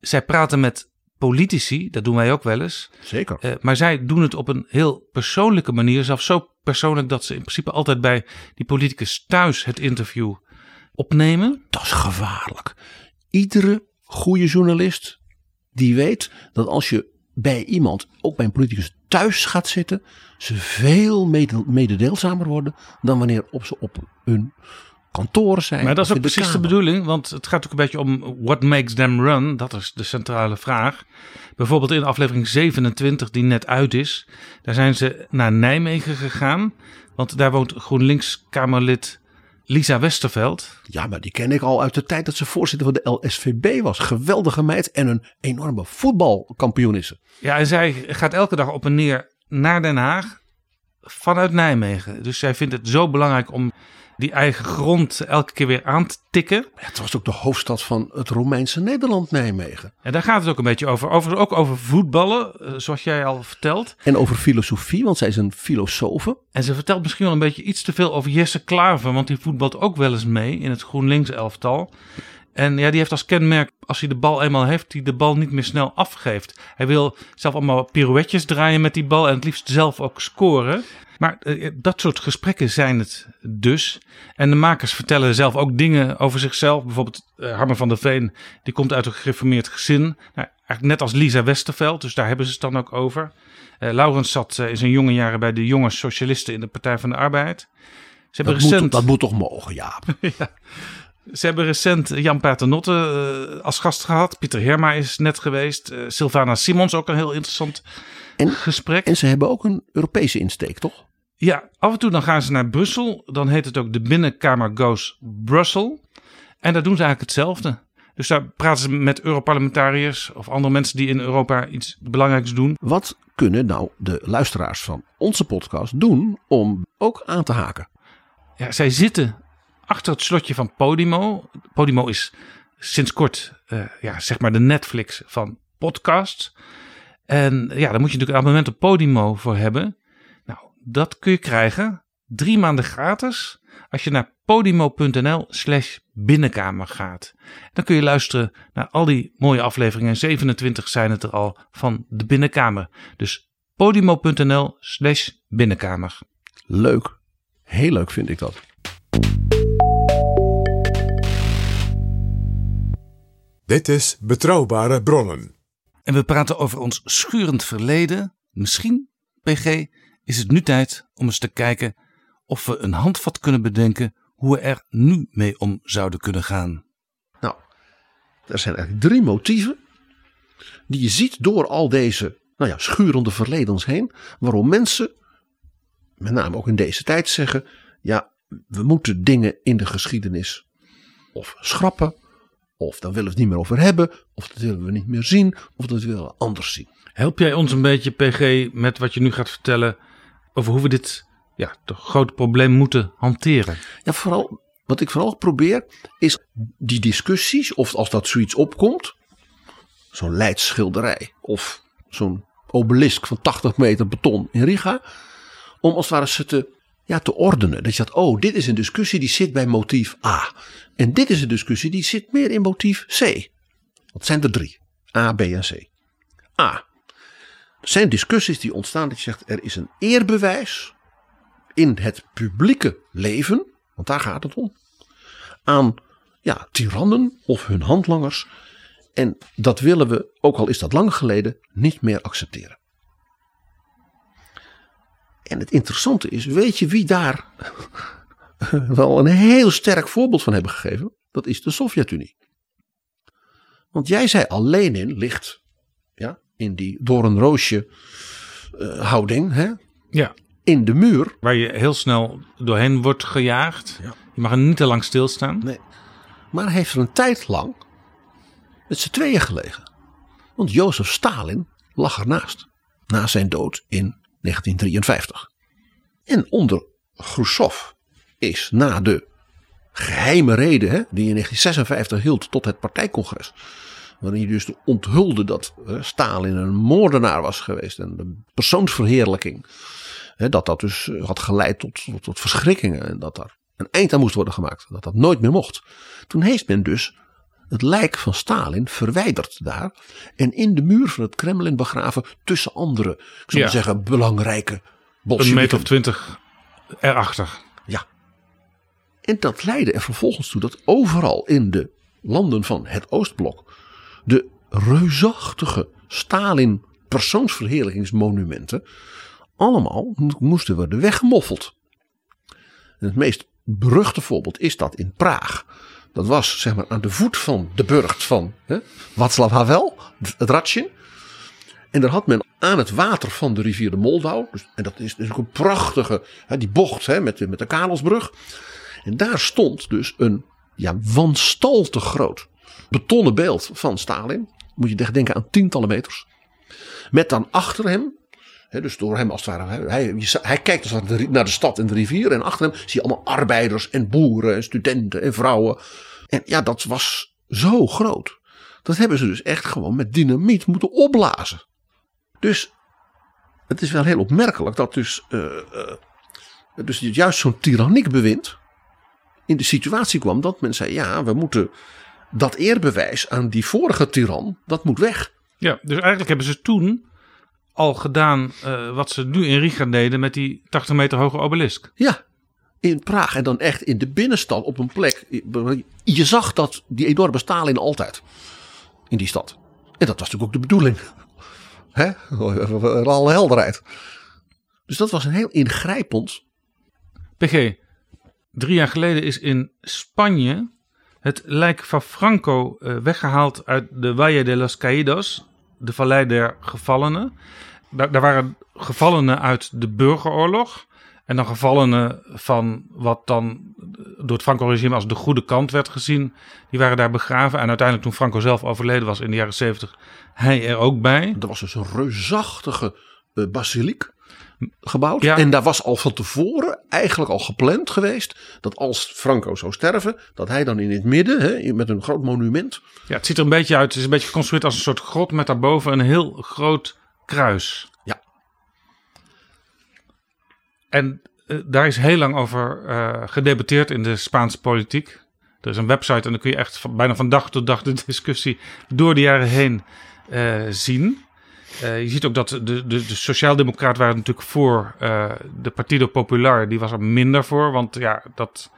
Zij praten met politici, dat doen wij ook wel eens. Zeker. Eh, maar zij doen het op een heel persoonlijke manier. Zelfs zo persoonlijk dat ze in principe altijd bij die politicus thuis het interview opnemen. Dat is gevaarlijk. Iedere goede journalist die weet dat als je bij iemand, ook bij een politicus thuis gaat zitten, ze veel mede- mededeelzamer worden dan wanneer op ze op hun kantoren zijn. Maar dat is ook de precies de bedoeling, want het gaat ook een beetje om what makes them run. Dat is de centrale vraag. Bijvoorbeeld in aflevering 27, die net uit is, daar zijn ze naar Nijmegen gegaan. Want daar woont GroenLinks-Kamerlid Lisa Westerveld. Ja, maar die ken ik al uit de tijd dat ze voorzitter van de LSVB was. Geweldige meid en een enorme voetbalkampioen is ze. Ja, en zij gaat elke dag op en neer naar Den Haag vanuit Nijmegen. Dus zij vindt het zo belangrijk om die eigen grond elke keer weer aan te tikken. Het was ook de hoofdstad van het Romeinse Nederland, Nijmegen. En daar gaat het ook een beetje over. Overigens ook over voetballen, eh, zoals jij al vertelt. En over filosofie, want zij is een filosofe. En ze vertelt misschien wel een beetje iets te veel over Jesse Klaver, want die voetbalt ook wel eens mee in het GroenLinks elftal. En ja, die heeft als kenmerk, als hij de bal eenmaal heeft, die de bal niet meer snel afgeeft. Hij wil zelf allemaal pirouetjes draaien met die bal en het liefst zelf ook scoren. Maar eh, dat soort gesprekken zijn het dus. En de makers vertellen zelf ook dingen over zichzelf. Bijvoorbeeld eh, Harmen van der Veen, die komt uit een gereformeerd gezin. Nou, eigenlijk net als Lisa Westerveld, dus daar hebben ze het dan ook over. Eh Laurens zat eh, in zijn jonge jaren bij de jonge socialisten in de Partij van de Arbeid. Ze hebben Dat recent... moet, dat moet toch mogen, Jaap? <laughs> Ze hebben recent Jan Paternotte eh, als gast gehad. Pieter Herma is net geweest. Eh, Sylvana Simons ook een heel interessant En- gesprek. En ze hebben ook een Europese insteek, toch? ja, af en toe dan gaan ze naar Brussel. Dan heet het ook de Binnenkamer Goes Brussel. En daar doen ze eigenlijk hetzelfde. Dus daar praten ze met Europarlementariërs of andere mensen die in Europa iets belangrijks doen. Wat kunnen nou de luisteraars van onze podcast doen om ook aan te haken? Ja, zij zitten achter het slotje van Podimo. Podimo is sinds kort eh, ja, zeg maar de Netflix van podcasts. En ja, daar moet je natuurlijk een abonnement op Podimo voor hebben. Nou, dat kun je krijgen drie maanden gratis als je naar podimo.nl slash binnenkamer gaat. Dan kun je luisteren naar al die mooie afleveringen. 27 zijn het er al van de binnenkamer. Dus podimo.nl slash binnenkamer. Leuk. Heel leuk vind ik dat. Dit is Betrouwbare Bronnen. En we praten over ons schurend verleden. Misschien, PG, is het nu tijd om eens te kijken of we een handvat kunnen bedenken hoe we er nu mee om zouden kunnen gaan. Nou, er zijn eigenlijk drie motieven die je ziet door al deze nou ja, schurende verledens heen. Waarom mensen, met name ook in deze tijd, zeggen: ja, we moeten dingen in de geschiedenis of schrappen, of daar willen we het niet meer over hebben, of dat willen we niet meer zien, of dat willen we anders zien. Help jij ons een beetje, PG, met wat je nu gaat vertellen over hoe we dit ja, toch grote probleem moeten hanteren? Ja, vooral, wat ik vooral probeer is die discussies, of als dat zoiets opkomt, zo'n Leidsschilderij of zo'n obelisk van 80 meter beton in Riga, om als het ware ze te, ja, te ordenen. Dat je dat, oh, dit is een discussie die zit bij motief A. En dit is een discussie die zit meer in motief C. Dat zijn er drie. A, B en C. A. Er zijn discussies die ontstaan dat je zegt, er is een eerbewijs in het publieke leven, want daar gaat het om, aan ja, tirannen of hun handlangers. En dat willen we, ook al is dat lang geleden, niet meer accepteren. En het interessante is, weet je wie daar <laughs> wel een heel sterk voorbeeld van hebben gegeven? Dat is de Sovjet-Unie. Want jij zei al, Lenin ligt ja, in die door een roosje eh, houding hè, Ja, in de muur. waar je heel snel doorheen wordt gejaagd. Je mag er niet te lang stilstaan. Nee. Maar hij heeft er een tijd lang met z'n tweeën gelegen. Want Jozef Stalin lag ernaast. Na zijn dood in 1953. En onder Khrushchev is na de geheime reden hè, die in 1956 hield tot het partijcongres. Waarin hij dus onthulde dat eh, Stalin een moordenaar was geweest. En de persoonsverheerlijking. Hè, dat dat dus eh, had geleid tot, tot, tot verschrikkingen. En dat daar een eind aan moest worden gemaakt. Dat dat nooit meer mocht. Toen heeft men dus het lijk van Stalin verwijderd daar. En in de muur van het Kremlin begraven tussen andere, ik zou Ja. zeggen, belangrijke Een meter of twintig erachter. Ja. En dat leidde er vervolgens toe dat overal in de landen van het Oostblok de reusachtige Stalin persoonsverheerlijkingsmonumenten allemaal mo- moesten worden weggemoffeld. En het meest beruchte voorbeeld is dat in Praag. Dat was zeg maar aan de voet van de burcht van hè, Havel, het Ratschin. En daar had men aan het water van de rivier de Moldau. Dus, en dat is dus een prachtige, hè, die bocht hè, met, met de Karelsbrug. En daar stond dus een ja, wanstaltig groot betonnen beeld van Stalin. Moet je denken aan tientallen meters. Met dan achter hem, dus door hem als het ware. Hij, hij kijkt naar de stad en de rivier. En achter hem zie je allemaal arbeiders en boeren en studenten en vrouwen. En ja, dat was zo groot. Dat hebben ze dus echt gewoon met dynamiet moeten opblazen. Dus het is wel heel opmerkelijk dat dus, eh, eh, dus juist zo'n tyranniek bewind in de situatie kwam dat men zei: ja, we moeten dat eerbewijs aan die vorige tiran, dat moet weg. Ja, dus eigenlijk hebben ze toen al gedaan eh, wat ze nu in Riga deden met die 80 meter hoge obelisk. Ja, in Praag en dan echt in de binnenstad op een plek. Je zag dat die enorme Stalin altijd in die stad. En dat was natuurlijk ook de bedoeling. Hè? Alle helderheid. Dus dat was een heel ingrijpend. PG, drie jaar geleden is in Spanje het lijk van Franco eh, weggehaald uit de Valle de los Caídos, de vallei der gevallenen. Daar, waren gevallenen uit de burgeroorlog. En dan gevallenen van wat dan door het Franco-regime als de goede kant werd gezien. Die waren daar begraven. En uiteindelijk toen Franco zelf overleden was in de jaren 70, hij er ook bij. Er was dus een reusachtige eh, basiliek gebouwd. Ja. En daar was al van tevoren eigenlijk al gepland geweest. Dat als Franco zou sterven, dat hij dan in het midden, hè, met een groot monument. Ja, het ziet er een beetje uit. Het is een beetje geconstrueerd als een soort grot met daarboven een heel groot kruis. Ja. En eh, daar is heel lang over eh, gedebatteerd in de Spaanse politiek. Er is een website en dan kun je echt van, bijna van dag tot dag de <laughs> discussie door de jaren heen eh, zien. Eh, je ziet ook dat de, de, de Sociaaldemocraten waren natuurlijk voor eh, de Partido Popular. Die was er minder voor, want ja, dat,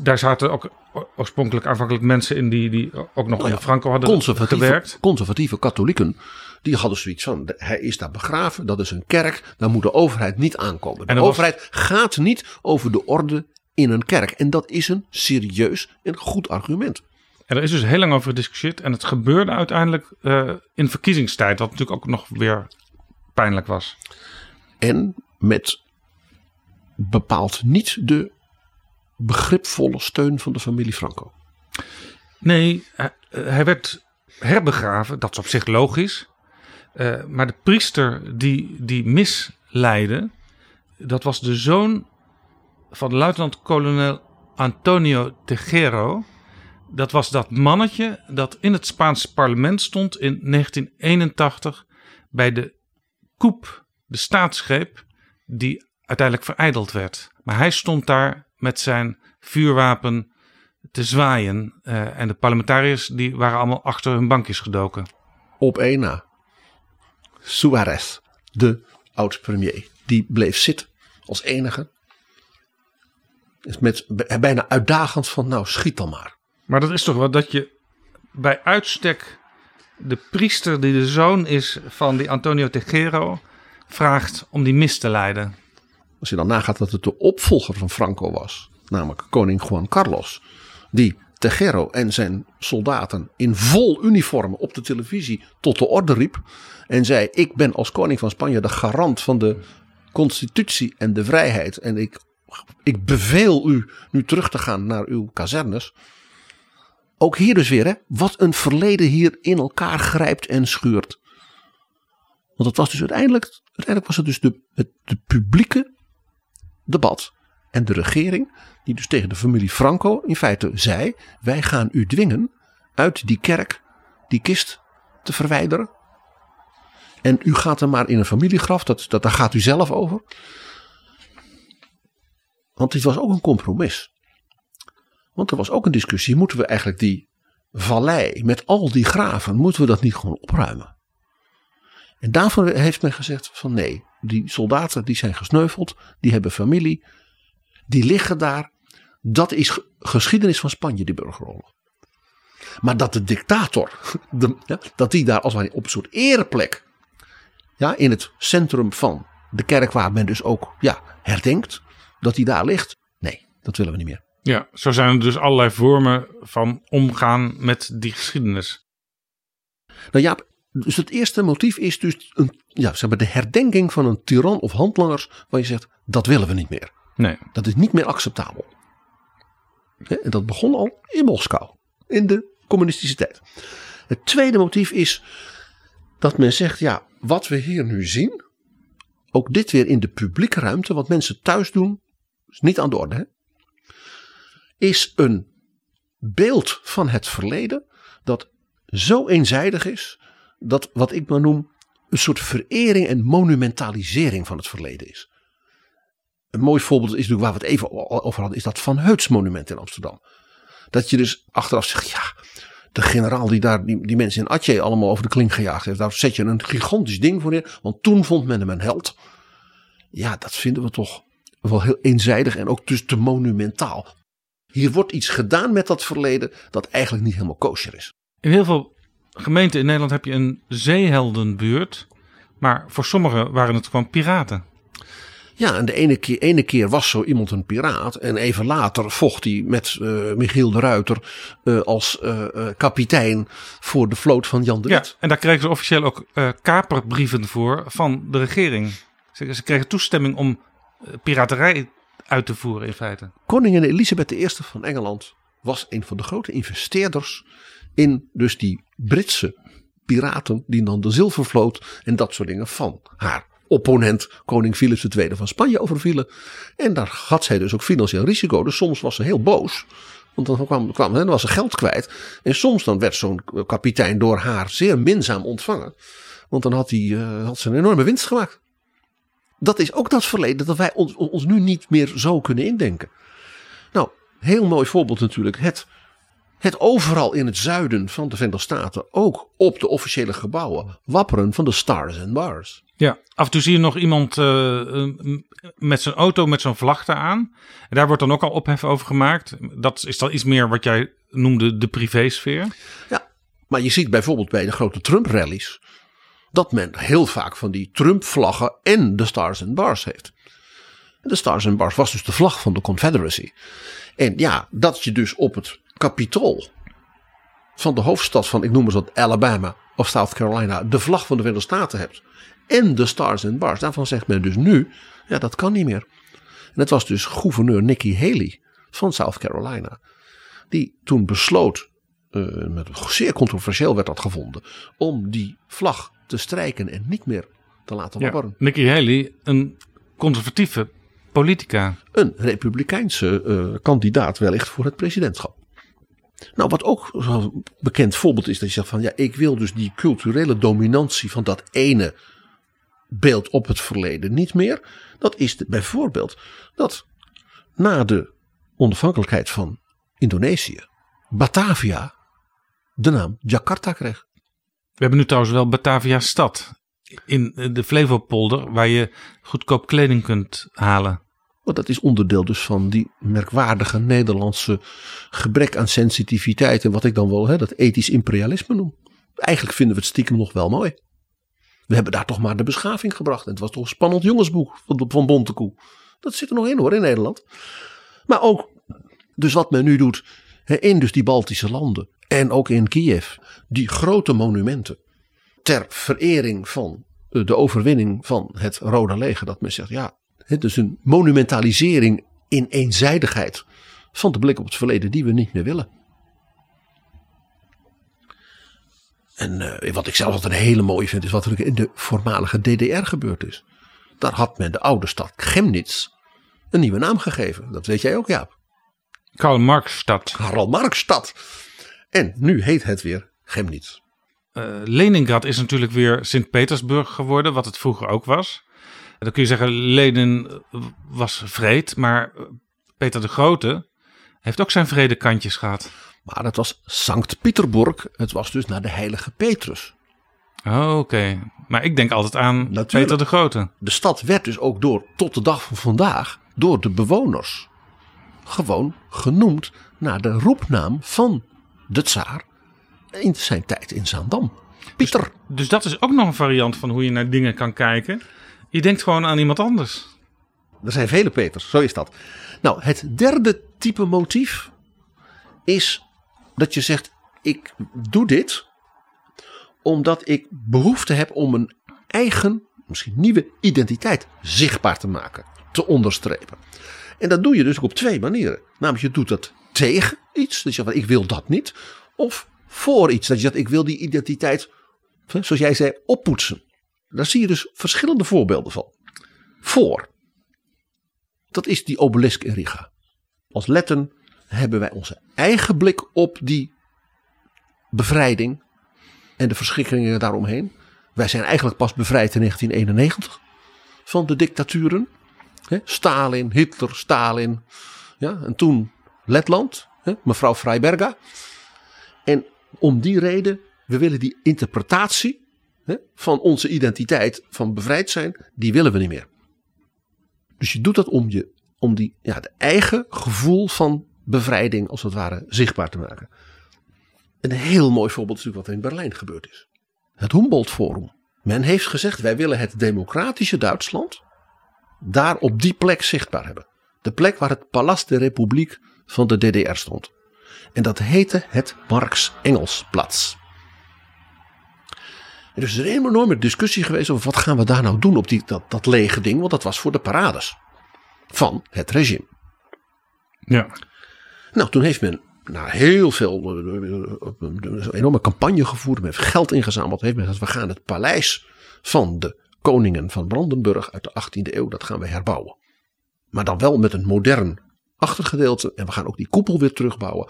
daar zaten ook oorspronkelijk aanvankelijk mensen in die, die ook nog Nou ja, Franco hadden Conservatieve, gewerkt. conservatieve katholieken. Die hadden zoiets van, hij is daar begraven, dat is een kerk, daar moet de overheid niet aankomen. De er was- overheid gaat niet over de orde in een kerk. En dat is een serieus en goed argument. En er is dus heel lang over gediscussieerd. En het gebeurde uiteindelijk eh, in verkiezingstijd. Wat natuurlijk ook nog weer pijnlijk was. En met bepaald niet de begripvolle steun van de familie Franco. Nee, hij, hij werd herbegraven. Dat is op zich logisch. Eh, maar de priester die, die misleidde. Dat was de zoon van luitenant-kolonel Antonio Tejero. Dat was dat mannetje dat in het Spaanse parlement stond in 1981 bij de coup, de staatsgreep, die uiteindelijk vereideld werd. Maar hij stond daar met zijn vuurwapen te zwaaien. eh, en de parlementariërs die waren allemaal achter hun bankjes gedoken. Op één na. Suarez, de oud-premier, die bleef zitten als enige. Is met bijna uitdagend van nou schiet dan maar. Maar dat is toch wat dat je bij uitstek de priester die de zoon is van die Antonio Tejero vraagt om die mis te leiden. Als je dan nagaat dat het de opvolger van Franco was, namelijk koning Juan Carlos, die Tejero en zijn soldaten in vol uniform op de televisie tot de orde riep en zei: Ik ben als koning van Spanje de garant van de constitutie en de vrijheid en ik ik beveel u nu terug te gaan naar uw kazernes. Ook hier dus weer, hè, wat een verleden hier in elkaar grijpt en schuurt. Want het was dus uiteindelijk, uiteindelijk was het dus de, het publieke debat en de regering, die dus tegen de familie Franco in feite zei: wij gaan u dwingen uit die kerk die kist te verwijderen. En u gaat er maar in een familiegraf, dat, dat, daar gaat u zelf over. Want dit was ook een compromis. Want er was ook een discussie: moeten we eigenlijk die vallei met al die graven, moeten we dat niet gewoon opruimen? En daarvan heeft men gezegd: van nee, die soldaten die zijn gesneuveld, die hebben familie, die liggen daar. Dat is geschiedenis van Spanje, die burgeroorlog. Maar dat de dictator, <laughs> dat die daar als het op een soort ereplek, ja, in het centrum van de kerk waar men dus ook ja, herdenkt, dat die daar ligt. Nee, dat willen we niet meer. Ja, zo zijn er dus allerlei vormen van omgaan met die geschiedenis. Nou ja, dus het eerste motief is dus een, ja, zeg maar de herdenking van een tiran of handlangers waar je zegt, dat willen we niet meer. Nee. Dat is niet meer acceptabel. En dat begon al in Moskou, in de communistische tijd. Het tweede motief is dat men zegt, ja, wat we hier nu zien, ook dit weer in de publieke ruimte, wat mensen thuis doen, is niet aan de orde, hè, is een beeld van het verleden dat zo eenzijdig is, dat wat ik maar noem een soort verering en monumentalisering van het verleden is. Een mooi voorbeeld is natuurlijk waar we het even over hadden, is dat Van Heuts monument in Amsterdam. Dat je dus achteraf zegt, ja, de generaal die daar die, mensen in Atje allemaal over de kling gejaagd heeft, daar zet je een gigantisch ding voor neer, want toen vond men hem een held. Ja, dat vinden we toch wel heel eenzijdig en ook dus te monumentaal. Hier wordt iets gedaan met dat verleden dat eigenlijk niet helemaal kosher is. In heel veel gemeenten in Nederland heb je een zeeheldenbuurt. Maar voor sommigen waren het gewoon piraten. Ja, en de ene keer, ene keer was zo iemand een piraat. En even later vocht hij met eh, Michiel de Ruiter eh, als eh, kapitein voor de vloot van Jan de Ja, en daar kregen ze officieel ook kaperbrieven voor van de regering. Ze, ze kregen toestemming om piraterij uit te voeren in feite. Koningin Elisabeth I van Engeland was een van de grote investeerders in dus die Britse piraten die dan de zilvervloot en dat soort dingen van haar opponent koning Philips II van Spanje overvielen. En daar had zij dus ook financieel risico. Dus soms was ze heel boos. Want dan, kwam, kwam, dan was ze geld kwijt. En soms dan werd zo'n kapitein door haar zeer minzaam ontvangen. Want dan had, hij, eh, had ze een enorme winst gemaakt. Dat is ook dat verleden dat wij ons, ons nu niet meer zo kunnen indenken. Nou, heel mooi voorbeeld natuurlijk. Het, het overal in het zuiden van de Verenigde Staten, ook op de officiële gebouwen, wapperen van de Stars and Bars. Ja, af en toe zie je nog iemand eh, met zijn auto met zo'n vlag aan. En daar wordt dan ook al ophef over gemaakt. Dat is dan iets meer wat jij noemde de privésfeer. Ja, maar je ziet bijvoorbeeld bij de grote Trump-rallies dat men heel vaak van die Trump-vlaggen en de Stars and Bars heeft. De Stars and Bars was dus de vlag van de Confederacy. En ja, dat je dus op het kapitool van de hoofdstad van, ik noem eens wat, Alabama of South Carolina, de vlag van de Verenigde Staten hebt. En de Stars and Bars. Daarvan zegt men dus nu, ja, dat kan niet meer. En het was dus gouverneur Nikki Haley van South Carolina. Die toen besloot, eh, met zeer controversieel werd dat gevonden, om die vlag te strijken en niet meer te laten Ja. wapperen. Nikki Haley, een conservatieve politica. Een republikeinse eh, kandidaat wellicht voor het presidentschap. Nou, wat ook zo'n bekend voorbeeld is, dat je zegt van ja, ik wil dus die culturele dominantie van dat ene beeld op het verleden niet meer. Dat is de- bijvoorbeeld dat na de onafhankelijkheid van Indonesië, Batavia de naam Jakarta kreeg. We hebben nu trouwens wel Batavia stad. In de Flevopolder, waar je goedkoop kleding kunt halen. Want dat is onderdeel dus van die merkwaardige Nederlandse gebrek aan sensitiviteit. En wat ik dan wel hè, dat ethisch imperialisme noem. Eigenlijk vinden we het stiekem nog wel mooi. We hebben daar toch maar de beschaving gebracht. En het was toch een spannend jongensboek van, van Bontekoe. Dat zit er nog in hoor in Nederland. Maar ook dus wat men nu doet in dus die Baltische landen. En ook in Kiev. Die grote monumenten. Ter verering van eh, de overwinning van het Rode Leger. Dat men zegt ja, het is een monumentalisering in eenzijdigheid van de blik op het verleden die we niet meer willen. En eh, wat ik zelf altijd een hele mooie vind, is wat er in de voormalige DDR gebeurd is. Daar had men de oude stad Chemnitz een nieuwe naam gegeven. Dat weet jij ook, Jaap. Karl Marxstad. Karl Marxstad. En nu heet het weer Chemnitz. Eh, Leningrad is natuurlijk weer Sint-Petersburg geworden, wat het vroeger ook was. Dan kun je zeggen, Lenin was vreed, maar eh, Peter de Grote heeft ook zijn vrede kantjes gehad. Maar het was Sankt Pieterburg. Het was dus naar de heilige Petrus. Oh, Oké, maar ik denk altijd aan Natuurlijk. Peter de Grote. De stad werd dus ook door, tot de dag van vandaag, door de bewoners gewoon genoemd naar de roepnaam van de tsaar in zijn tijd in Zaandam. Pieter. Dus dat is ook nog een variant van hoe je naar dingen kan kijken. Je denkt gewoon aan iemand anders. Er zijn vele Peters, zo is dat. Nou, het derde type motief is dat je zegt: ik doe dit omdat ik behoefte heb om een eigen, misschien nieuwe identiteit zichtbaar te maken, te onderstrepen. En dat doe je dus op twee manieren. Namelijk, je doet dat tegen iets, dus je zegt: ik wil dat niet, of voor iets, dat je zegt: ik wil die identiteit, zoals jij zei, oppoetsen. Daar zie je dus verschillende voorbeelden van. Voor. Dat is die obelisk in Riga. Als Letten hebben wij onze eigen blik op die bevrijding en de verschrikkingen daaromheen. Wij zijn eigenlijk pas bevrijd in 1991 van de dictaturen. Stalin, Hitler, Stalin. Ja, en toen Letland, hè, mevrouw Freiberga. En om die reden, we willen die interpretatie hè, van onze identiteit van bevrijd zijn, die willen we niet meer. Dus je doet dat om, je, om die, ja, het eigen gevoel van bevrijding als het ware zichtbaar te maken. Een heel mooi voorbeeld is natuurlijk wat er in Berlijn gebeurd is. Het Humboldt Forum. Men heeft gezegd wij willen het democratische Duitsland daar op die plek zichtbaar hebben. De plek waar het Palast de Republiek van de DDR stond. En dat heette het Marx-Engelsplatz. En er is een enorme discussie geweest over wat gaan we daar nou doen op die, dat, dat lege ding. Want dat was voor de parades van het regime. Ja. Nou, toen heeft men na heel veel, eh, een enorme campagne gevoerd. Men heeft geld ingezameld. Heeft men gezegd, we gaan het paleis van de koningen van Brandenburg uit de 18e eeuw, dat gaan we herbouwen. Maar dan wel met een modern achtergedeelte. En we gaan ook die koepel weer terugbouwen.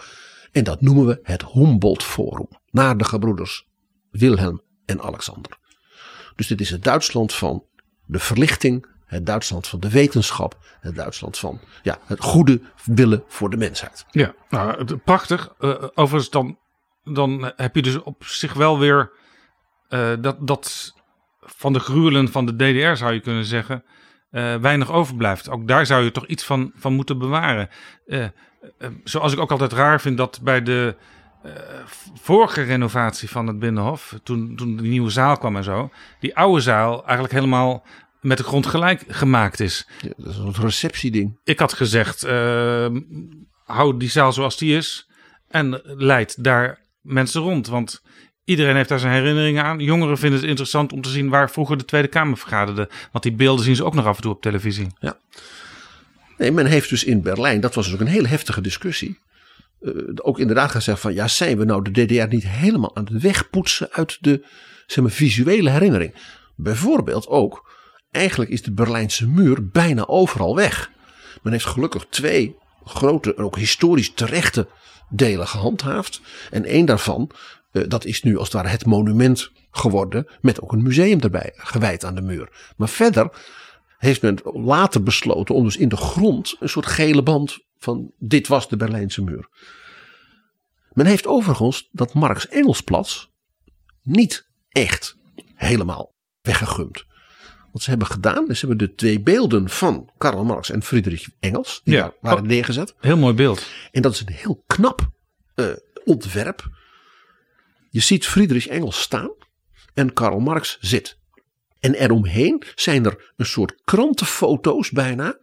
En dat noemen we het Humboldt Forum. Naar de gebroeders Wilhelm en Alexander. Dus dit is het Duitsland van de verlichting. Het Duitsland van de wetenschap. Het Duitsland van ja, het goede willen voor de mensheid. Ja, nou, prachtig. Eh, overigens, dan, dan heb je dus op zich wel weer eh, dat, dat van de gruwelen van de DDR zou je kunnen zeggen, eh, weinig overblijft. Ook daar zou je toch iets van, van moeten bewaren. Eh, eh, zoals ik ook altijd raar vind dat bij de vorige renovatie van het Binnenhof, toen, toen die nieuwe zaal kwam en zo, die oude zaal eigenlijk helemaal met de grond gelijk gemaakt is. Ja, dat is een receptieding. Ik had gezegd, eh, hou die zaal zoals die is en leid daar mensen rond. Want iedereen heeft daar zijn herinneringen aan. Jongeren vinden het interessant om te zien waar vroeger de Tweede Kamer vergaderde. Want die beelden zien ze ook nog af en toe op televisie. Nee, men heeft dus in Berlijn, dat was dus ook een hele heftige discussie. eh, ook inderdaad gezegd van ja, zijn we nou de DDR niet helemaal aan het wegpoetsen uit de zeg maar, visuele herinnering? Bijvoorbeeld ook, eigenlijk is de Berlijnse muur bijna overal weg. Men heeft gelukkig twee grote, ook historisch terechte delen gehandhaafd. En één daarvan, dat is nu als het ware het monument geworden. Met ook een museum erbij, gewijd aan de muur. Maar verder heeft men later besloten om dus in de grond een soort gele band van dit was de Berlijnse muur. Men heeft overigens dat Marx Engelsplatz niet echt helemaal weggegumd. Wat ze hebben gedaan, is ze hebben de twee beelden van Karl Marx en Friedrich Engels, die Ja. waren Oh. neergezet. Heel mooi beeld. En dat is een heel knap eh, ontwerp. Je ziet Friedrich Engels staan en Karl Marx zit. En eromheen zijn er een soort krantenfoto's bijna,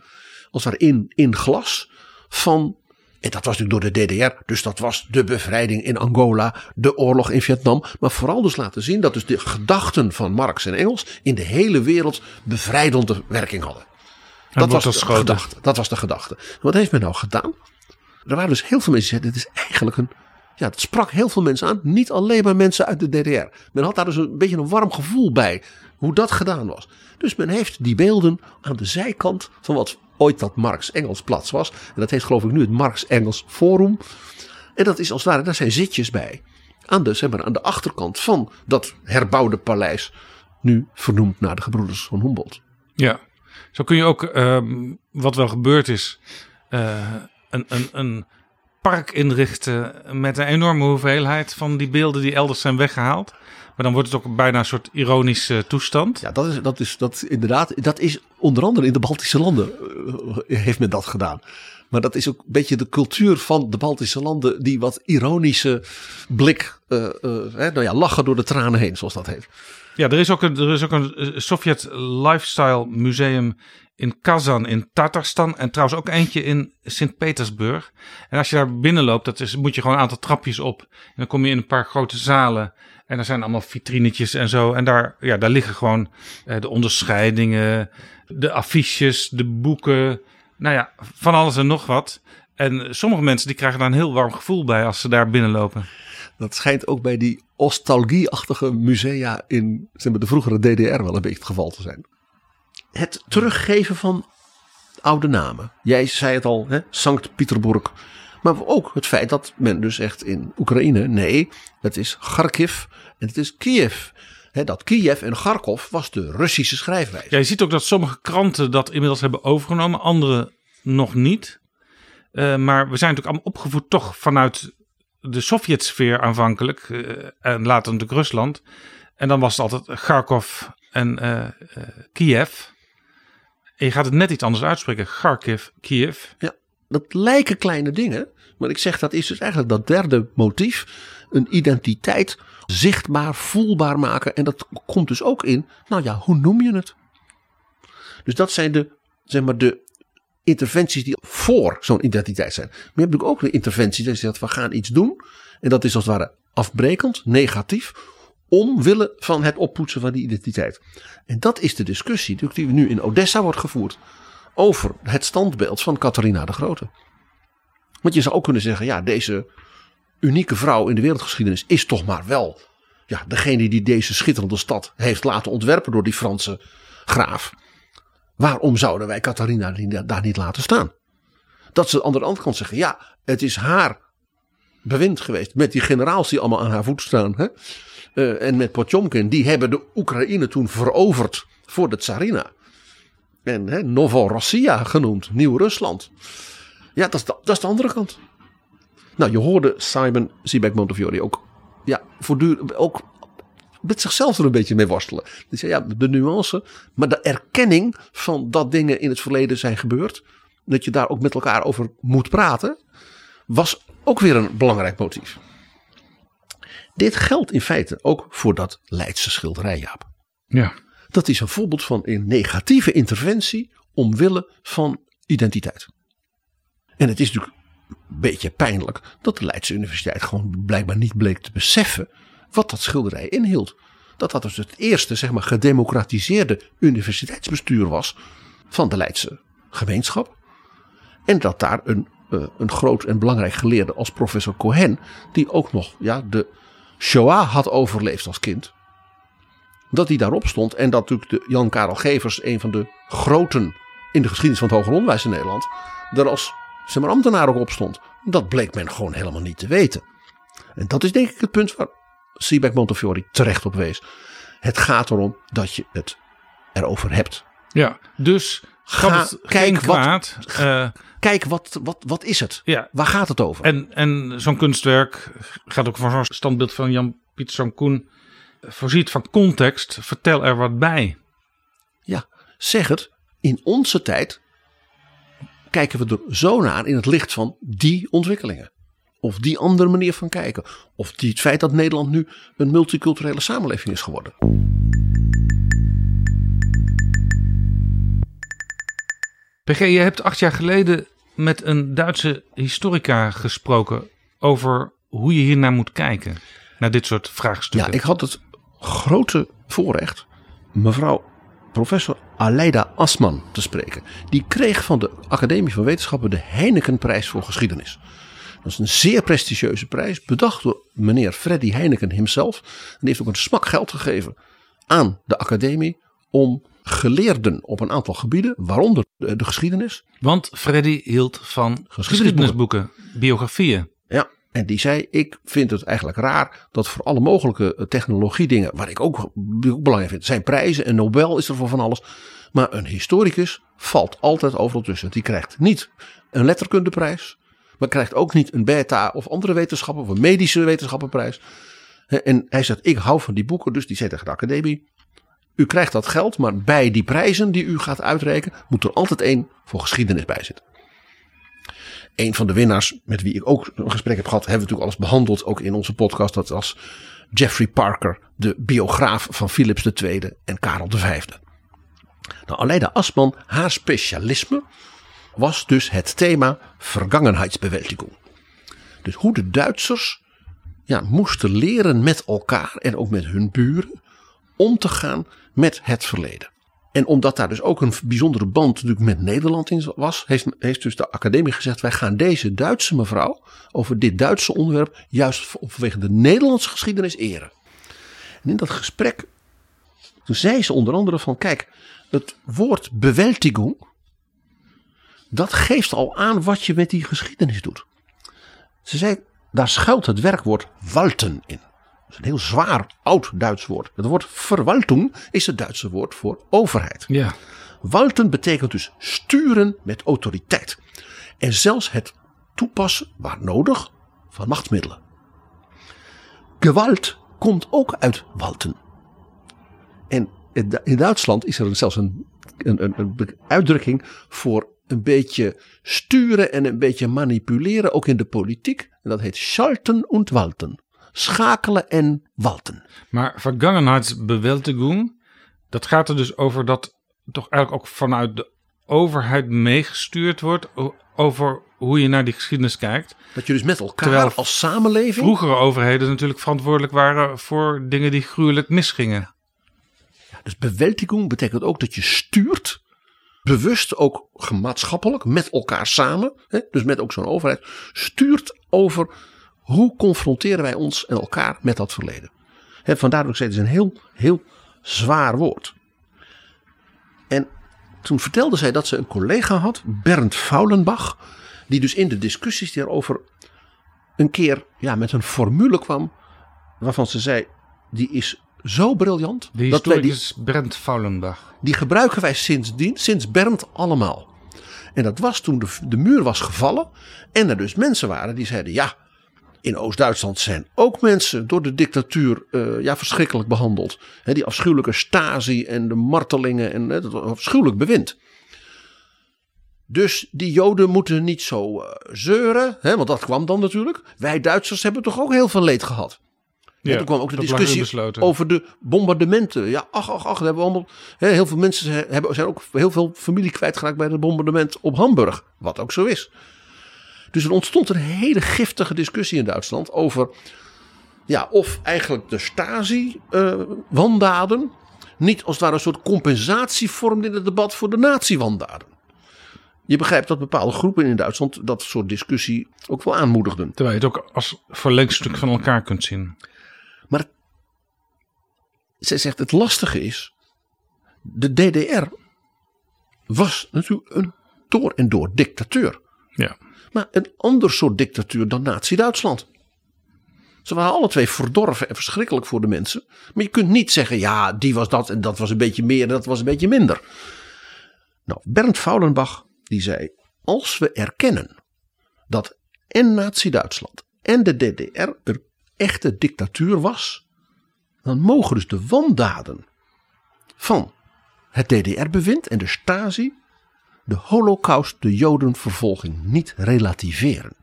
als er in, glas, van. En dat was natuurlijk door de DDR, dus dat was de bevrijding in Angola, de oorlog in Vietnam. Maar vooral dus laten zien dat dus de gedachten van Marx en Engels in de hele wereld bevrijdende werking hadden. wordt was de gedachte. Dat was de gedachte. Wat heeft men nou gedaan? Er waren dus heel veel mensen die zeiden, dit is eigenlijk een... Ja, het sprak heel veel mensen aan. Niet alleen maar mensen uit de DDR. Men had daar dus een beetje een warm gevoel bij. Hoe dat gedaan was. Dus men heeft die beelden aan de zijkant van wat ooit dat Marx-Engels plaats was. En dat heet geloof ik nu het Marx-Engels Forum. En dat is als het ware, daar zijn zitjes bij. Aan de, zeg maar, aan de achterkant van dat herbouwde paleis. Nu vernoemd naar de gebroeders van Humboldt. Ja, zo kun je ook, ehm, wat wel gebeurd is, eh, een, een, een park inrichten met een enorme hoeveelheid van die beelden die elders zijn weggehaald. Maar dan wordt het ook bijna een soort ironische toestand. Ja, dat is, dat is dat inderdaad. Dat is onder andere in de Baltische landen eh, heeft men dat gedaan. Maar dat is ook een beetje de cultuur van de Baltische landen, die wat ironische blik, eh, eh, hè, nou ja, lachen door de tranen heen, zoals dat heet. Ja, er is ook een, er is ook een Sovjet Lifestyle Museum in Kazan in Tatarstan. En trouwens ook eentje in Sint-Petersburg. En als je daar binnenloopt, dat is, moet je gewoon een aantal trapjes op. En dan kom je in een paar grote zalen. En er zijn allemaal vitrinetjes en zo. En daar, ja, daar liggen gewoon eh, de onderscheidingen, de affiches, de boeken. Nou ja, van alles en nog wat. En sommige mensen die krijgen daar een heel warm gevoel bij als ze daar binnenlopen. Dat schijnt ook bij die nostalgie-achtige musea in zeg maar, de vroegere DDR wel een beetje het geval te zijn. Het teruggeven van oude namen. Jij zei het al? Sankt Petersburg. Maar ook het feit dat men dus echt in Oekraïne, nee, het is Kharkiv en het is Kiev. Dat Kiev en Kharkov was de Russische schrijfwijze. Ja, je ziet ook dat sommige kranten dat inmiddels hebben overgenomen, andere nog niet. Eh, maar we zijn natuurlijk allemaal opgevoed toch vanuit de Sovjetsfeer aanvankelijk. eh, en later natuurlijk Rusland. En dan was het altijd Kharkov en eh, Kiev. En je gaat het net iets anders uitspreken. Kharkiv, Kiev. Ja, dat lijken kleine dingen. Maar ik zeg dat is dus eigenlijk dat derde motief. Een identiteit zichtbaar, voelbaar maken. En dat komt dus ook in, nou ja, hoe noem je het? Dus dat zijn de, zeg maar, de interventies die voor zo'n identiteit zijn. Maar je hebt natuurlijk ook de interventies je zegt, we gaan iets doen. En dat is als het ware afbrekend, negatief. Omwille van het oppoetsen van die identiteit. En dat is de discussie die nu in Odessa wordt gevoerd over het standbeeld van Catharina de Grote. Want je zou ook kunnen zeggen, ja, deze unieke vrouw in de wereldgeschiedenis is toch maar wel ja, degene die deze schitterende stad heeft laten ontwerpen door die Franse graaf. Waarom zouden wij Catharina daar niet laten staan? Dat ze aan de andere kant zeggen, ja, het is haar bewind geweest met die generaals die allemaal aan haar voet staan. Hè? Uh, en met Potjomkin, die hebben de Oekraïne toen veroverd voor de Tsarina. En hè, Novorossia genoemd, Nieuw-Rusland. Ja, dat is, de, dat is de andere kant. Nou, je hoorde Simon Siebeck Montefiore ook, ja, voortdurend ook met zichzelf er een beetje mee worstelen. Dus ja, de nuance, maar de erkenning van dat dingen in het verleden zijn gebeurd. Dat je daar ook met elkaar over moet praten. Was ook weer een belangrijk motief. Dit geldt in feite ook voor dat Leidse schilderij, Jaap. Ja. Dat is een voorbeeld van een negatieve interventie omwille van identiteit. En het is natuurlijk een beetje pijnlijk dat de Leidse Universiteit gewoon blijkbaar niet bleek te beseffen wat dat schilderij inhield. Dat dat dus het eerste zeg maar, gedemocratiseerde universiteitsbestuur was van de Leidse gemeenschap. En dat daar een, uh, een groot en belangrijk geleerde als professor Cohen, die ook nog ja, de Shoah had overleefd als kind, dat hij daarop stond. En dat natuurlijk de Jan Karel Gevers, een van de groten in de geschiedenis van het hoger onderwijs in Nederland, er als zeg maar, ambtenaar ook op stond. Dat bleek men gewoon helemaal niet te weten. En dat is denk ik het punt waar Siebeck Montefiore terecht op wees. Het gaat erom dat je het erover hebt. Ja, dus Ga, kijk, wat, Uh, kijk wat, wat, wat is het? Ja. Waar gaat het over? En, en zo'n kunstwerk gaat ook van zo'n standbeeld van Jan-Pieter Koen. Voorziet van context, vertel er wat bij. Ja, zeg het. In onze tijd kijken we er zo naar in het licht van die ontwikkelingen. Of die andere manier van kijken. Of die, het feit dat Nederland nu een multiculturele samenleving is geworden. PG, je hebt acht jaar geleden met een Duitse historica gesproken over hoe je hiernaar moet kijken. Naar dit soort vraagstukken. Ja, ik had het grote voorrecht mevrouw professor Aleida Asman te spreken. Die kreeg van de Academie van Wetenschappen de Heinekenprijs voor geschiedenis. Dat is een zeer prestigieuze prijs, bedacht door meneer Freddy Heineken himself. En die heeft ook een smak geld gegeven aan de academie om geleerden op een aantal gebieden, waaronder de, de geschiedenis. Want Freddy hield van geschiedenisboeken, biografieën. Ja, en die zei: Ik vind het eigenlijk raar dat voor alle mogelijke technologiedingen, waar ik ook, die ik ook belangrijk vind, zijn prijzen en Nobel is er voor van alles. Maar een historicus valt altijd overal tussen. Die krijgt niet een letterkundeprijs, maar krijgt ook niet een beta of andere wetenschappen of een medische wetenschappenprijs. En hij zegt: Ik hou van die boeken, dus die zei tegen de academie. U krijgt dat geld, maar bij die prijzen die u gaat uitrekenen, moet er altijd één voor geschiedenis bij zitten. Een van de winnaars met wie ik ook een gesprek heb gehad, hebben we natuurlijk alles behandeld, ook in onze podcast. Dat was Jeffrey Parker, de biograaf van Philips II en Karel V. Nou, Aleida Asman, haar specialisme was dus het thema vergangenheidsbewältigung. Dus hoe de Duitsers ja, moesten leren met elkaar en ook met hun buren om te gaan met het verleden. En omdat daar dus ook een bijzondere band natuurlijk met Nederland in was, heeft, heeft dus de academie gezegd: wij gaan deze Duitse mevrouw over dit Duitse onderwerp juist vanwege de Nederlandse geschiedenis eren. En in dat gesprek, toen zei ze onder andere van: kijk, het woord bewältigung, dat geeft al aan wat je met die geschiedenis doet. Ze zei, daar schuilt het werkwoord walten in. Dat is een heel zwaar oud Duits woord. Het woord verwaltung is het Duitse woord voor overheid. Ja. Walten betekent dus sturen met autoriteit. En zelfs het toepassen, waar nodig, van machtsmiddelen. Gewalt komt ook uit walten. En in Duitsland is er zelfs een, een, een, een uitdrukking voor een beetje sturen en een beetje manipuleren, ook in de politiek. En dat heet schalten und walten. Schakelen en walten. Maar Vergangenheitsbewältigung, dat gaat er dus over dat toch eigenlijk ook vanuit de overheid meegestuurd wordt over hoe je naar die geschiedenis kijkt. Dat je dus met elkaar Terwijl als samenleving. Vroegere overheden natuurlijk verantwoordelijk waren voor dingen die gruwelijk misgingen. Dus bewältigung betekent ook dat je stuurt. Bewust ook gemaatschappelijk, met elkaar samen. Hè, dus met ook zo'n overheid. Stuurt over hoe confronteren wij ons en elkaar met dat verleden. Hè, vandaar dat ik zei, het is een heel, heel zwaar woord. En toen vertelde zij dat ze een collega had, Bernd Faulenbach. Die dus in de discussies daarover een keer ja, met een formule kwam. Waarvan ze zei, die is zo briljant. De dat wij die, Brent Faulenbach. die gebruiken wij sindsdien, sinds Bernd allemaal. En dat was toen de, de muur was gevallen. En er dus mensen waren die zeiden: ja, in Oost-Duitsland zijn ook mensen door de dictatuur eh, ja, verschrikkelijk behandeld. Die afschuwelijke Stasi en de martelingen en was afschuwelijk bewind. Dus die Joden moeten niet zo eh, zeuren, hè, want dat kwam dan natuurlijk. Wij Duitsers hebben toch ook heel veel leed gehad. Ja, toen kwam ook de discussie over de bombardementen. Ja, ach, ach, ach. hebben we allemaal, hè, heel veel mensen hebben, zijn ook heel veel familie kwijtgeraakt bij het bombardement op Hamburg. Wat ook zo is. Dus er ontstond een hele giftige discussie in Duitsland over ja, of eigenlijk de Stasi-wandaden niet als het ware een soort compensatie vormden in het debat voor de nazi-wandaden. Je begrijpt dat bepaalde groepen in Duitsland dat soort discussie ook wel aanmoedigden. Terwijl je het ook als verlengstuk van elkaar kunt zien. Maar zij zegt het lastige is, de DDR was natuurlijk een door en door dictateur. Ja. Een ander soort dictatuur dan Nazi-Duitsland. Ze waren alle twee verdorven en verschrikkelijk voor de mensen. Maar je kunt niet zeggen, ja, die was dat en dat was een beetje meer en dat was een beetje minder. Nou, Bernd Faulenbach die zei, als we erkennen dat en Nazi-Duitsland en de DDR een echte dictatuur was, dan mogen dus de wandaden van het DDR-bewind en de Stasi de holocaust, de jodenvervolging, niet relativeren.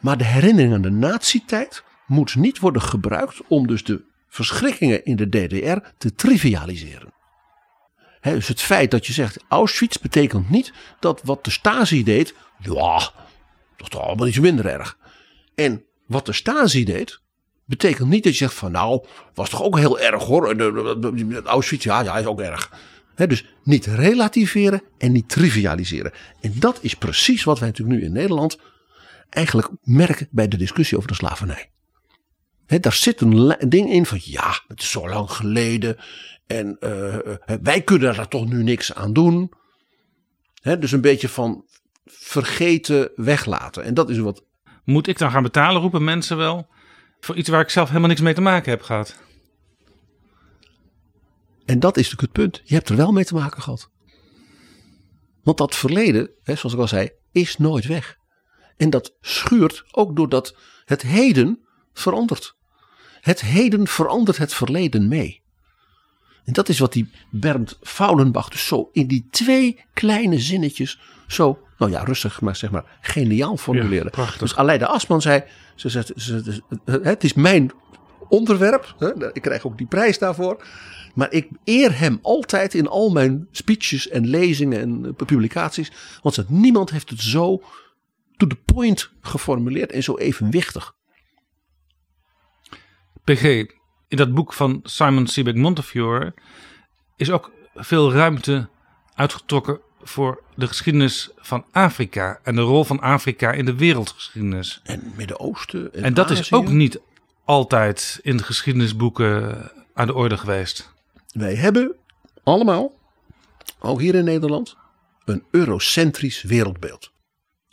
Maar de herinnering aan de nazi-tijd moet niet worden gebruikt om dus de verschrikkingen in de DDR te trivialiseren. Dus het feit dat je zegt Auschwitz betekent niet dat wat de Stasi deed, ja, dat is toch allemaal iets minder erg. En wat de Stasi deed, betekent niet dat je zegt van nou, was toch ook heel erg hoor. De- de- de- de- Auschwitz, ja, ja, is ook erg. Dus niet relativeren en niet trivialiseren. En dat is precies wat wij natuurlijk nu in Nederland eigenlijk merken bij de discussie over de slavernij. Daar zit een ding in van ja, het is zo lang geleden en eh, eh, wij kunnen daar toch nu niks aan doen. Dus een beetje van vergeten weglaten. En dat is wat Moet ik dan gaan betalen, roepen mensen wel. Voor iets waar ik zelf helemaal niks mee te maken heb gehad. En dat is natuurlijk het punt. Je hebt er wel mee te maken gehad. Want dat verleden, hè, zoals ik al zei, is nooit weg. En dat schuurt ook doordat het heden verandert. Het heden verandert het verleden mee. En dat is wat die Bernd Faulenbach dus zo in die twee kleine zinnetjes zo, nou ja, rustig, maar zeg maar geniaal formuleren. prachtig. dus Aleida Asman zei, ze zegt, ze, ze- het is mijn onderwerp. Hè, ik krijg ook die prijs daarvoor. Maar ik eer hem altijd in al mijn speeches en lezingen en eh, publicaties. Want niemand heeft het zo to the point geformuleerd en zo evenwichtig. PG, in dat boek van Simon Sebag Montefiore is ook veel ruimte uitgetrokken voor de geschiedenis van Afrika en de rol van Afrika in de wereldgeschiedenis. En Midden-Oosten. En, En dat is ook niet altijd in de geschiedenisboeken aan de orde geweest. Wij hebben allemaal, ook hier in Nederland, een eurocentrisch wereldbeeld.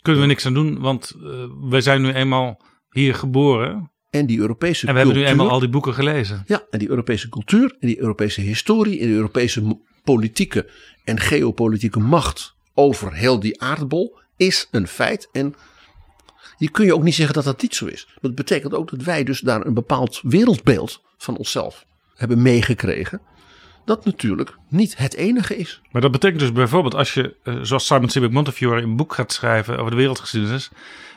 Kunnen we niks aan doen, want eh, wij zijn nu eenmaal hier geboren En die Europese en we hebben nu cultuur. eenmaal al die boeken gelezen. Ja, en die Europese cultuur en die Europese historie en die Europese politieke en geopolitieke macht over heel die aardbol is een feit. En je kun je ook niet zeggen dat dat niet zo is. Dat betekent ook dat wij dus daar een bepaald wereldbeeld van onszelf hebben meegekregen. Dat natuurlijk niet het enige is. Maar dat betekent dus bijvoorbeeld als je, eh, zoals Simon Sebag Montefiore, een boek gaat schrijven over de wereldgeschiedenis,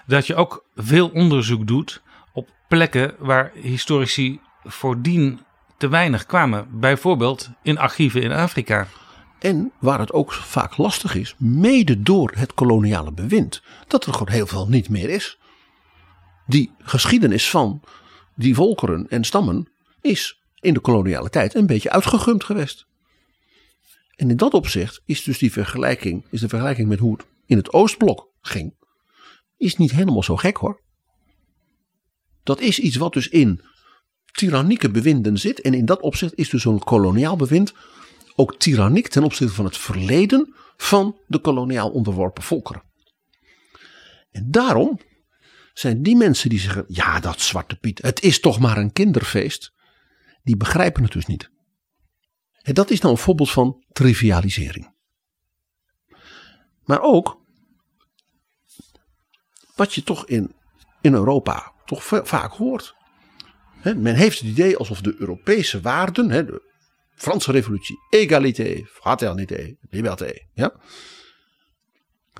dat je ook veel onderzoek doet op plekken waar historici voordien te weinig kwamen. Bijvoorbeeld in archieven in Afrika. En waar het ook vaak lastig is, mede door het koloniale bewind, dat er gewoon heel veel niet meer is. Die geschiedenis van die volkeren en stammen is in de koloniale tijd een beetje uitgegumd geweest. En in dat opzicht is dus die vergelijking, is de vergelijking met hoe het in het Oostblok ging, is niet helemaal zo gek hoor. Dat is iets wat dus in tyrannieke bewinden zit. En in dat opzicht is dus zo'n koloniaal bewind ook tyranniek ten opzichte van het verleden van de koloniaal onderworpen volkeren. En daarom zijn die mensen die zeggen: ja, dat Zwarte Piet, het is toch maar een kinderfeest, die begrijpen het dus niet. En dat is nou een voorbeeld van trivialisering. Maar ook wat je toch in, in Europa toch va- vaak hoort. Men heeft het idee alsof de Europese waarden, Franse revolutie, égalité, fraternité, liberté, ja,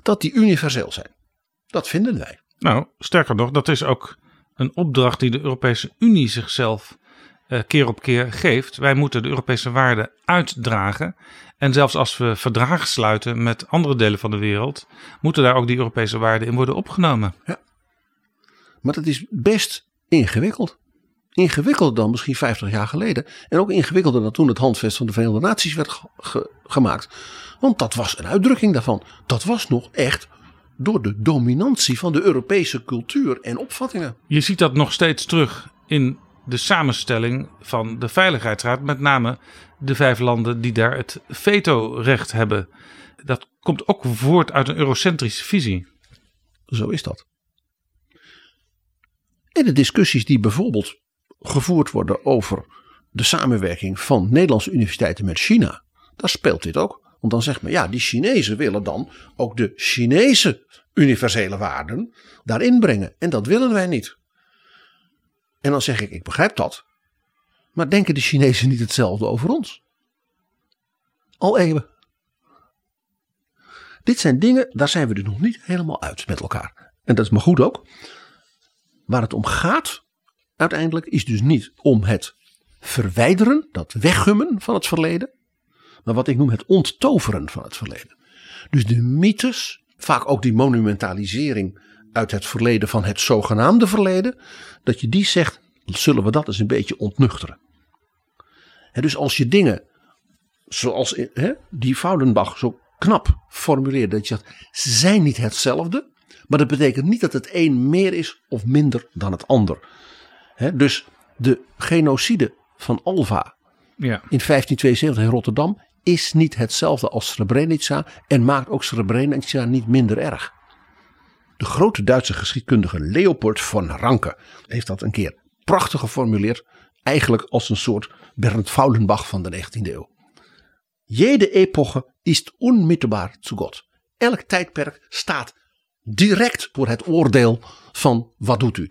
dat die universeel zijn. Dat vinden wij. Nou, sterker nog, dat is ook een opdracht die de Europese Unie zichzelf eh, keer op keer geeft. Wij moeten de Europese waarden uitdragen. En zelfs als we verdragen sluiten met andere delen van de wereld, moeten daar ook die Europese waarden in worden opgenomen. Maar dat is best ingewikkeld. Ingewikkelder dan misschien 50 jaar geleden. En ook ingewikkelder dan toen het handvest van de Verenigde Naties werd ge- ge- gemaakt. Want dat was een uitdrukking daarvan. Dat was nog echt door de dominantie van de Europese cultuur en opvattingen. Je ziet dat nog steeds terug in de samenstelling van de Veiligheidsraad. Met name de vijf landen die daar het vetorecht hebben. Dat komt ook voort uit een eurocentrische visie. Zo is dat. En de discussies die bijvoorbeeld gevoerd worden over de samenwerking van Nederlandse universiteiten met China, daar speelt dit ook. Want dan zegt men, ja, die Chinezen willen dan ook de Chinese universele waarden daarin brengen. En dat willen wij niet. En dan zeg ik, ik begrijp dat. Maar denken de Chinezen niet hetzelfde over ons? Al eeuwen. Dit zijn dingen, daar zijn we er nog niet helemaal uit met elkaar. En dat is maar goed ook. Waar het om gaat, uiteindelijk, is dus niet om het verwijderen, dat weggummen van het verleden. Maar wat ik noem het onttoveren van het verleden. Dus de mythes, vaak ook die monumentalisering uit het verleden van het zogenaamde verleden. Dat je die zegt, zullen we dat eens een beetje ontnuchteren. Dus als je dingen zoals die Foudenbach zo knap formuleert, dat je zegt, ze zijn niet hetzelfde, maar dat betekent niet dat het een meer is of minder dan het ander. Hè, dus de genocide van Alva Ja. in 1572 in Rotterdam is niet hetzelfde als Srebrenica en maakt ook Srebrenica niet minder erg. De grote Duitse geschiedkundige Leopold von Ranke heeft dat een keer prachtig geformuleerd, eigenlijk als een soort Bernd Faulenbach van de 19e eeuw. Jede epoche is unmittelbaar zu God. Elk tijdperk staat direct voor het oordeel van wat doet u.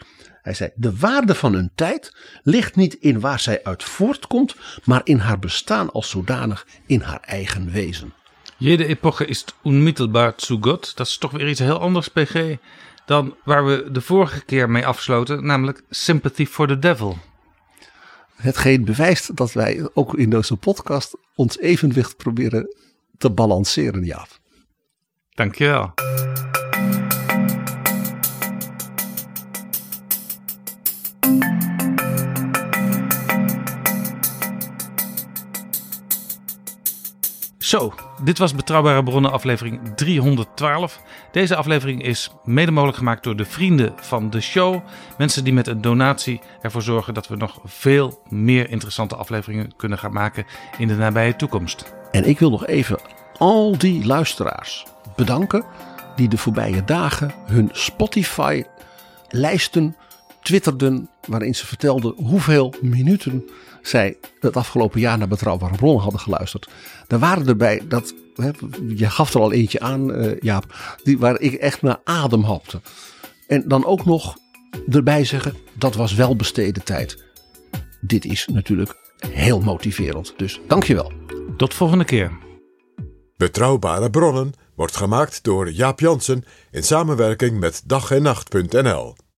Hij zei, de waarde van een tijd ligt niet in waar zij uit voortkomt, maar in haar bestaan als zodanig in haar eigen wezen. Jede epoche is unmittelbaar zu Gott. Dat is toch weer iets heel anders, PG, dan waar we de vorige keer mee afsloten, namelijk Sympathy for the Devil. Hetgeen bewijst dat wij ook in deze podcast ons evenwicht proberen te balanceren, Jaap. Dankjewel. Zo, dit was Betrouwbare Bronnen aflevering 312. Deze aflevering is mede mogelijk gemaakt door de vrienden van de show. Mensen die met een donatie ervoor zorgen dat we nog veel meer interessante afleveringen kunnen gaan maken in de nabije toekomst. En ik wil nog even al die luisteraars bedanken die de voorbije dagen hun Spotify-lijsten twitterden waarin ze vertelden hoeveel minuten zij het afgelopen jaar naar Betrouwbare Bronnen hadden geluisterd. Daar waren erbij, dat, hè, je gaf er al eentje aan eh, Jaap, die, waar ik echt naar adem hapte. En dan ook nog erbij zeggen, dat was wel besteden tijd. Dit is natuurlijk heel motiverend, dus dankjewel. Tot volgende keer. Betrouwbare bronnen wordt gemaakt door Jaap Jansen in samenwerking met dag en nacht.nl.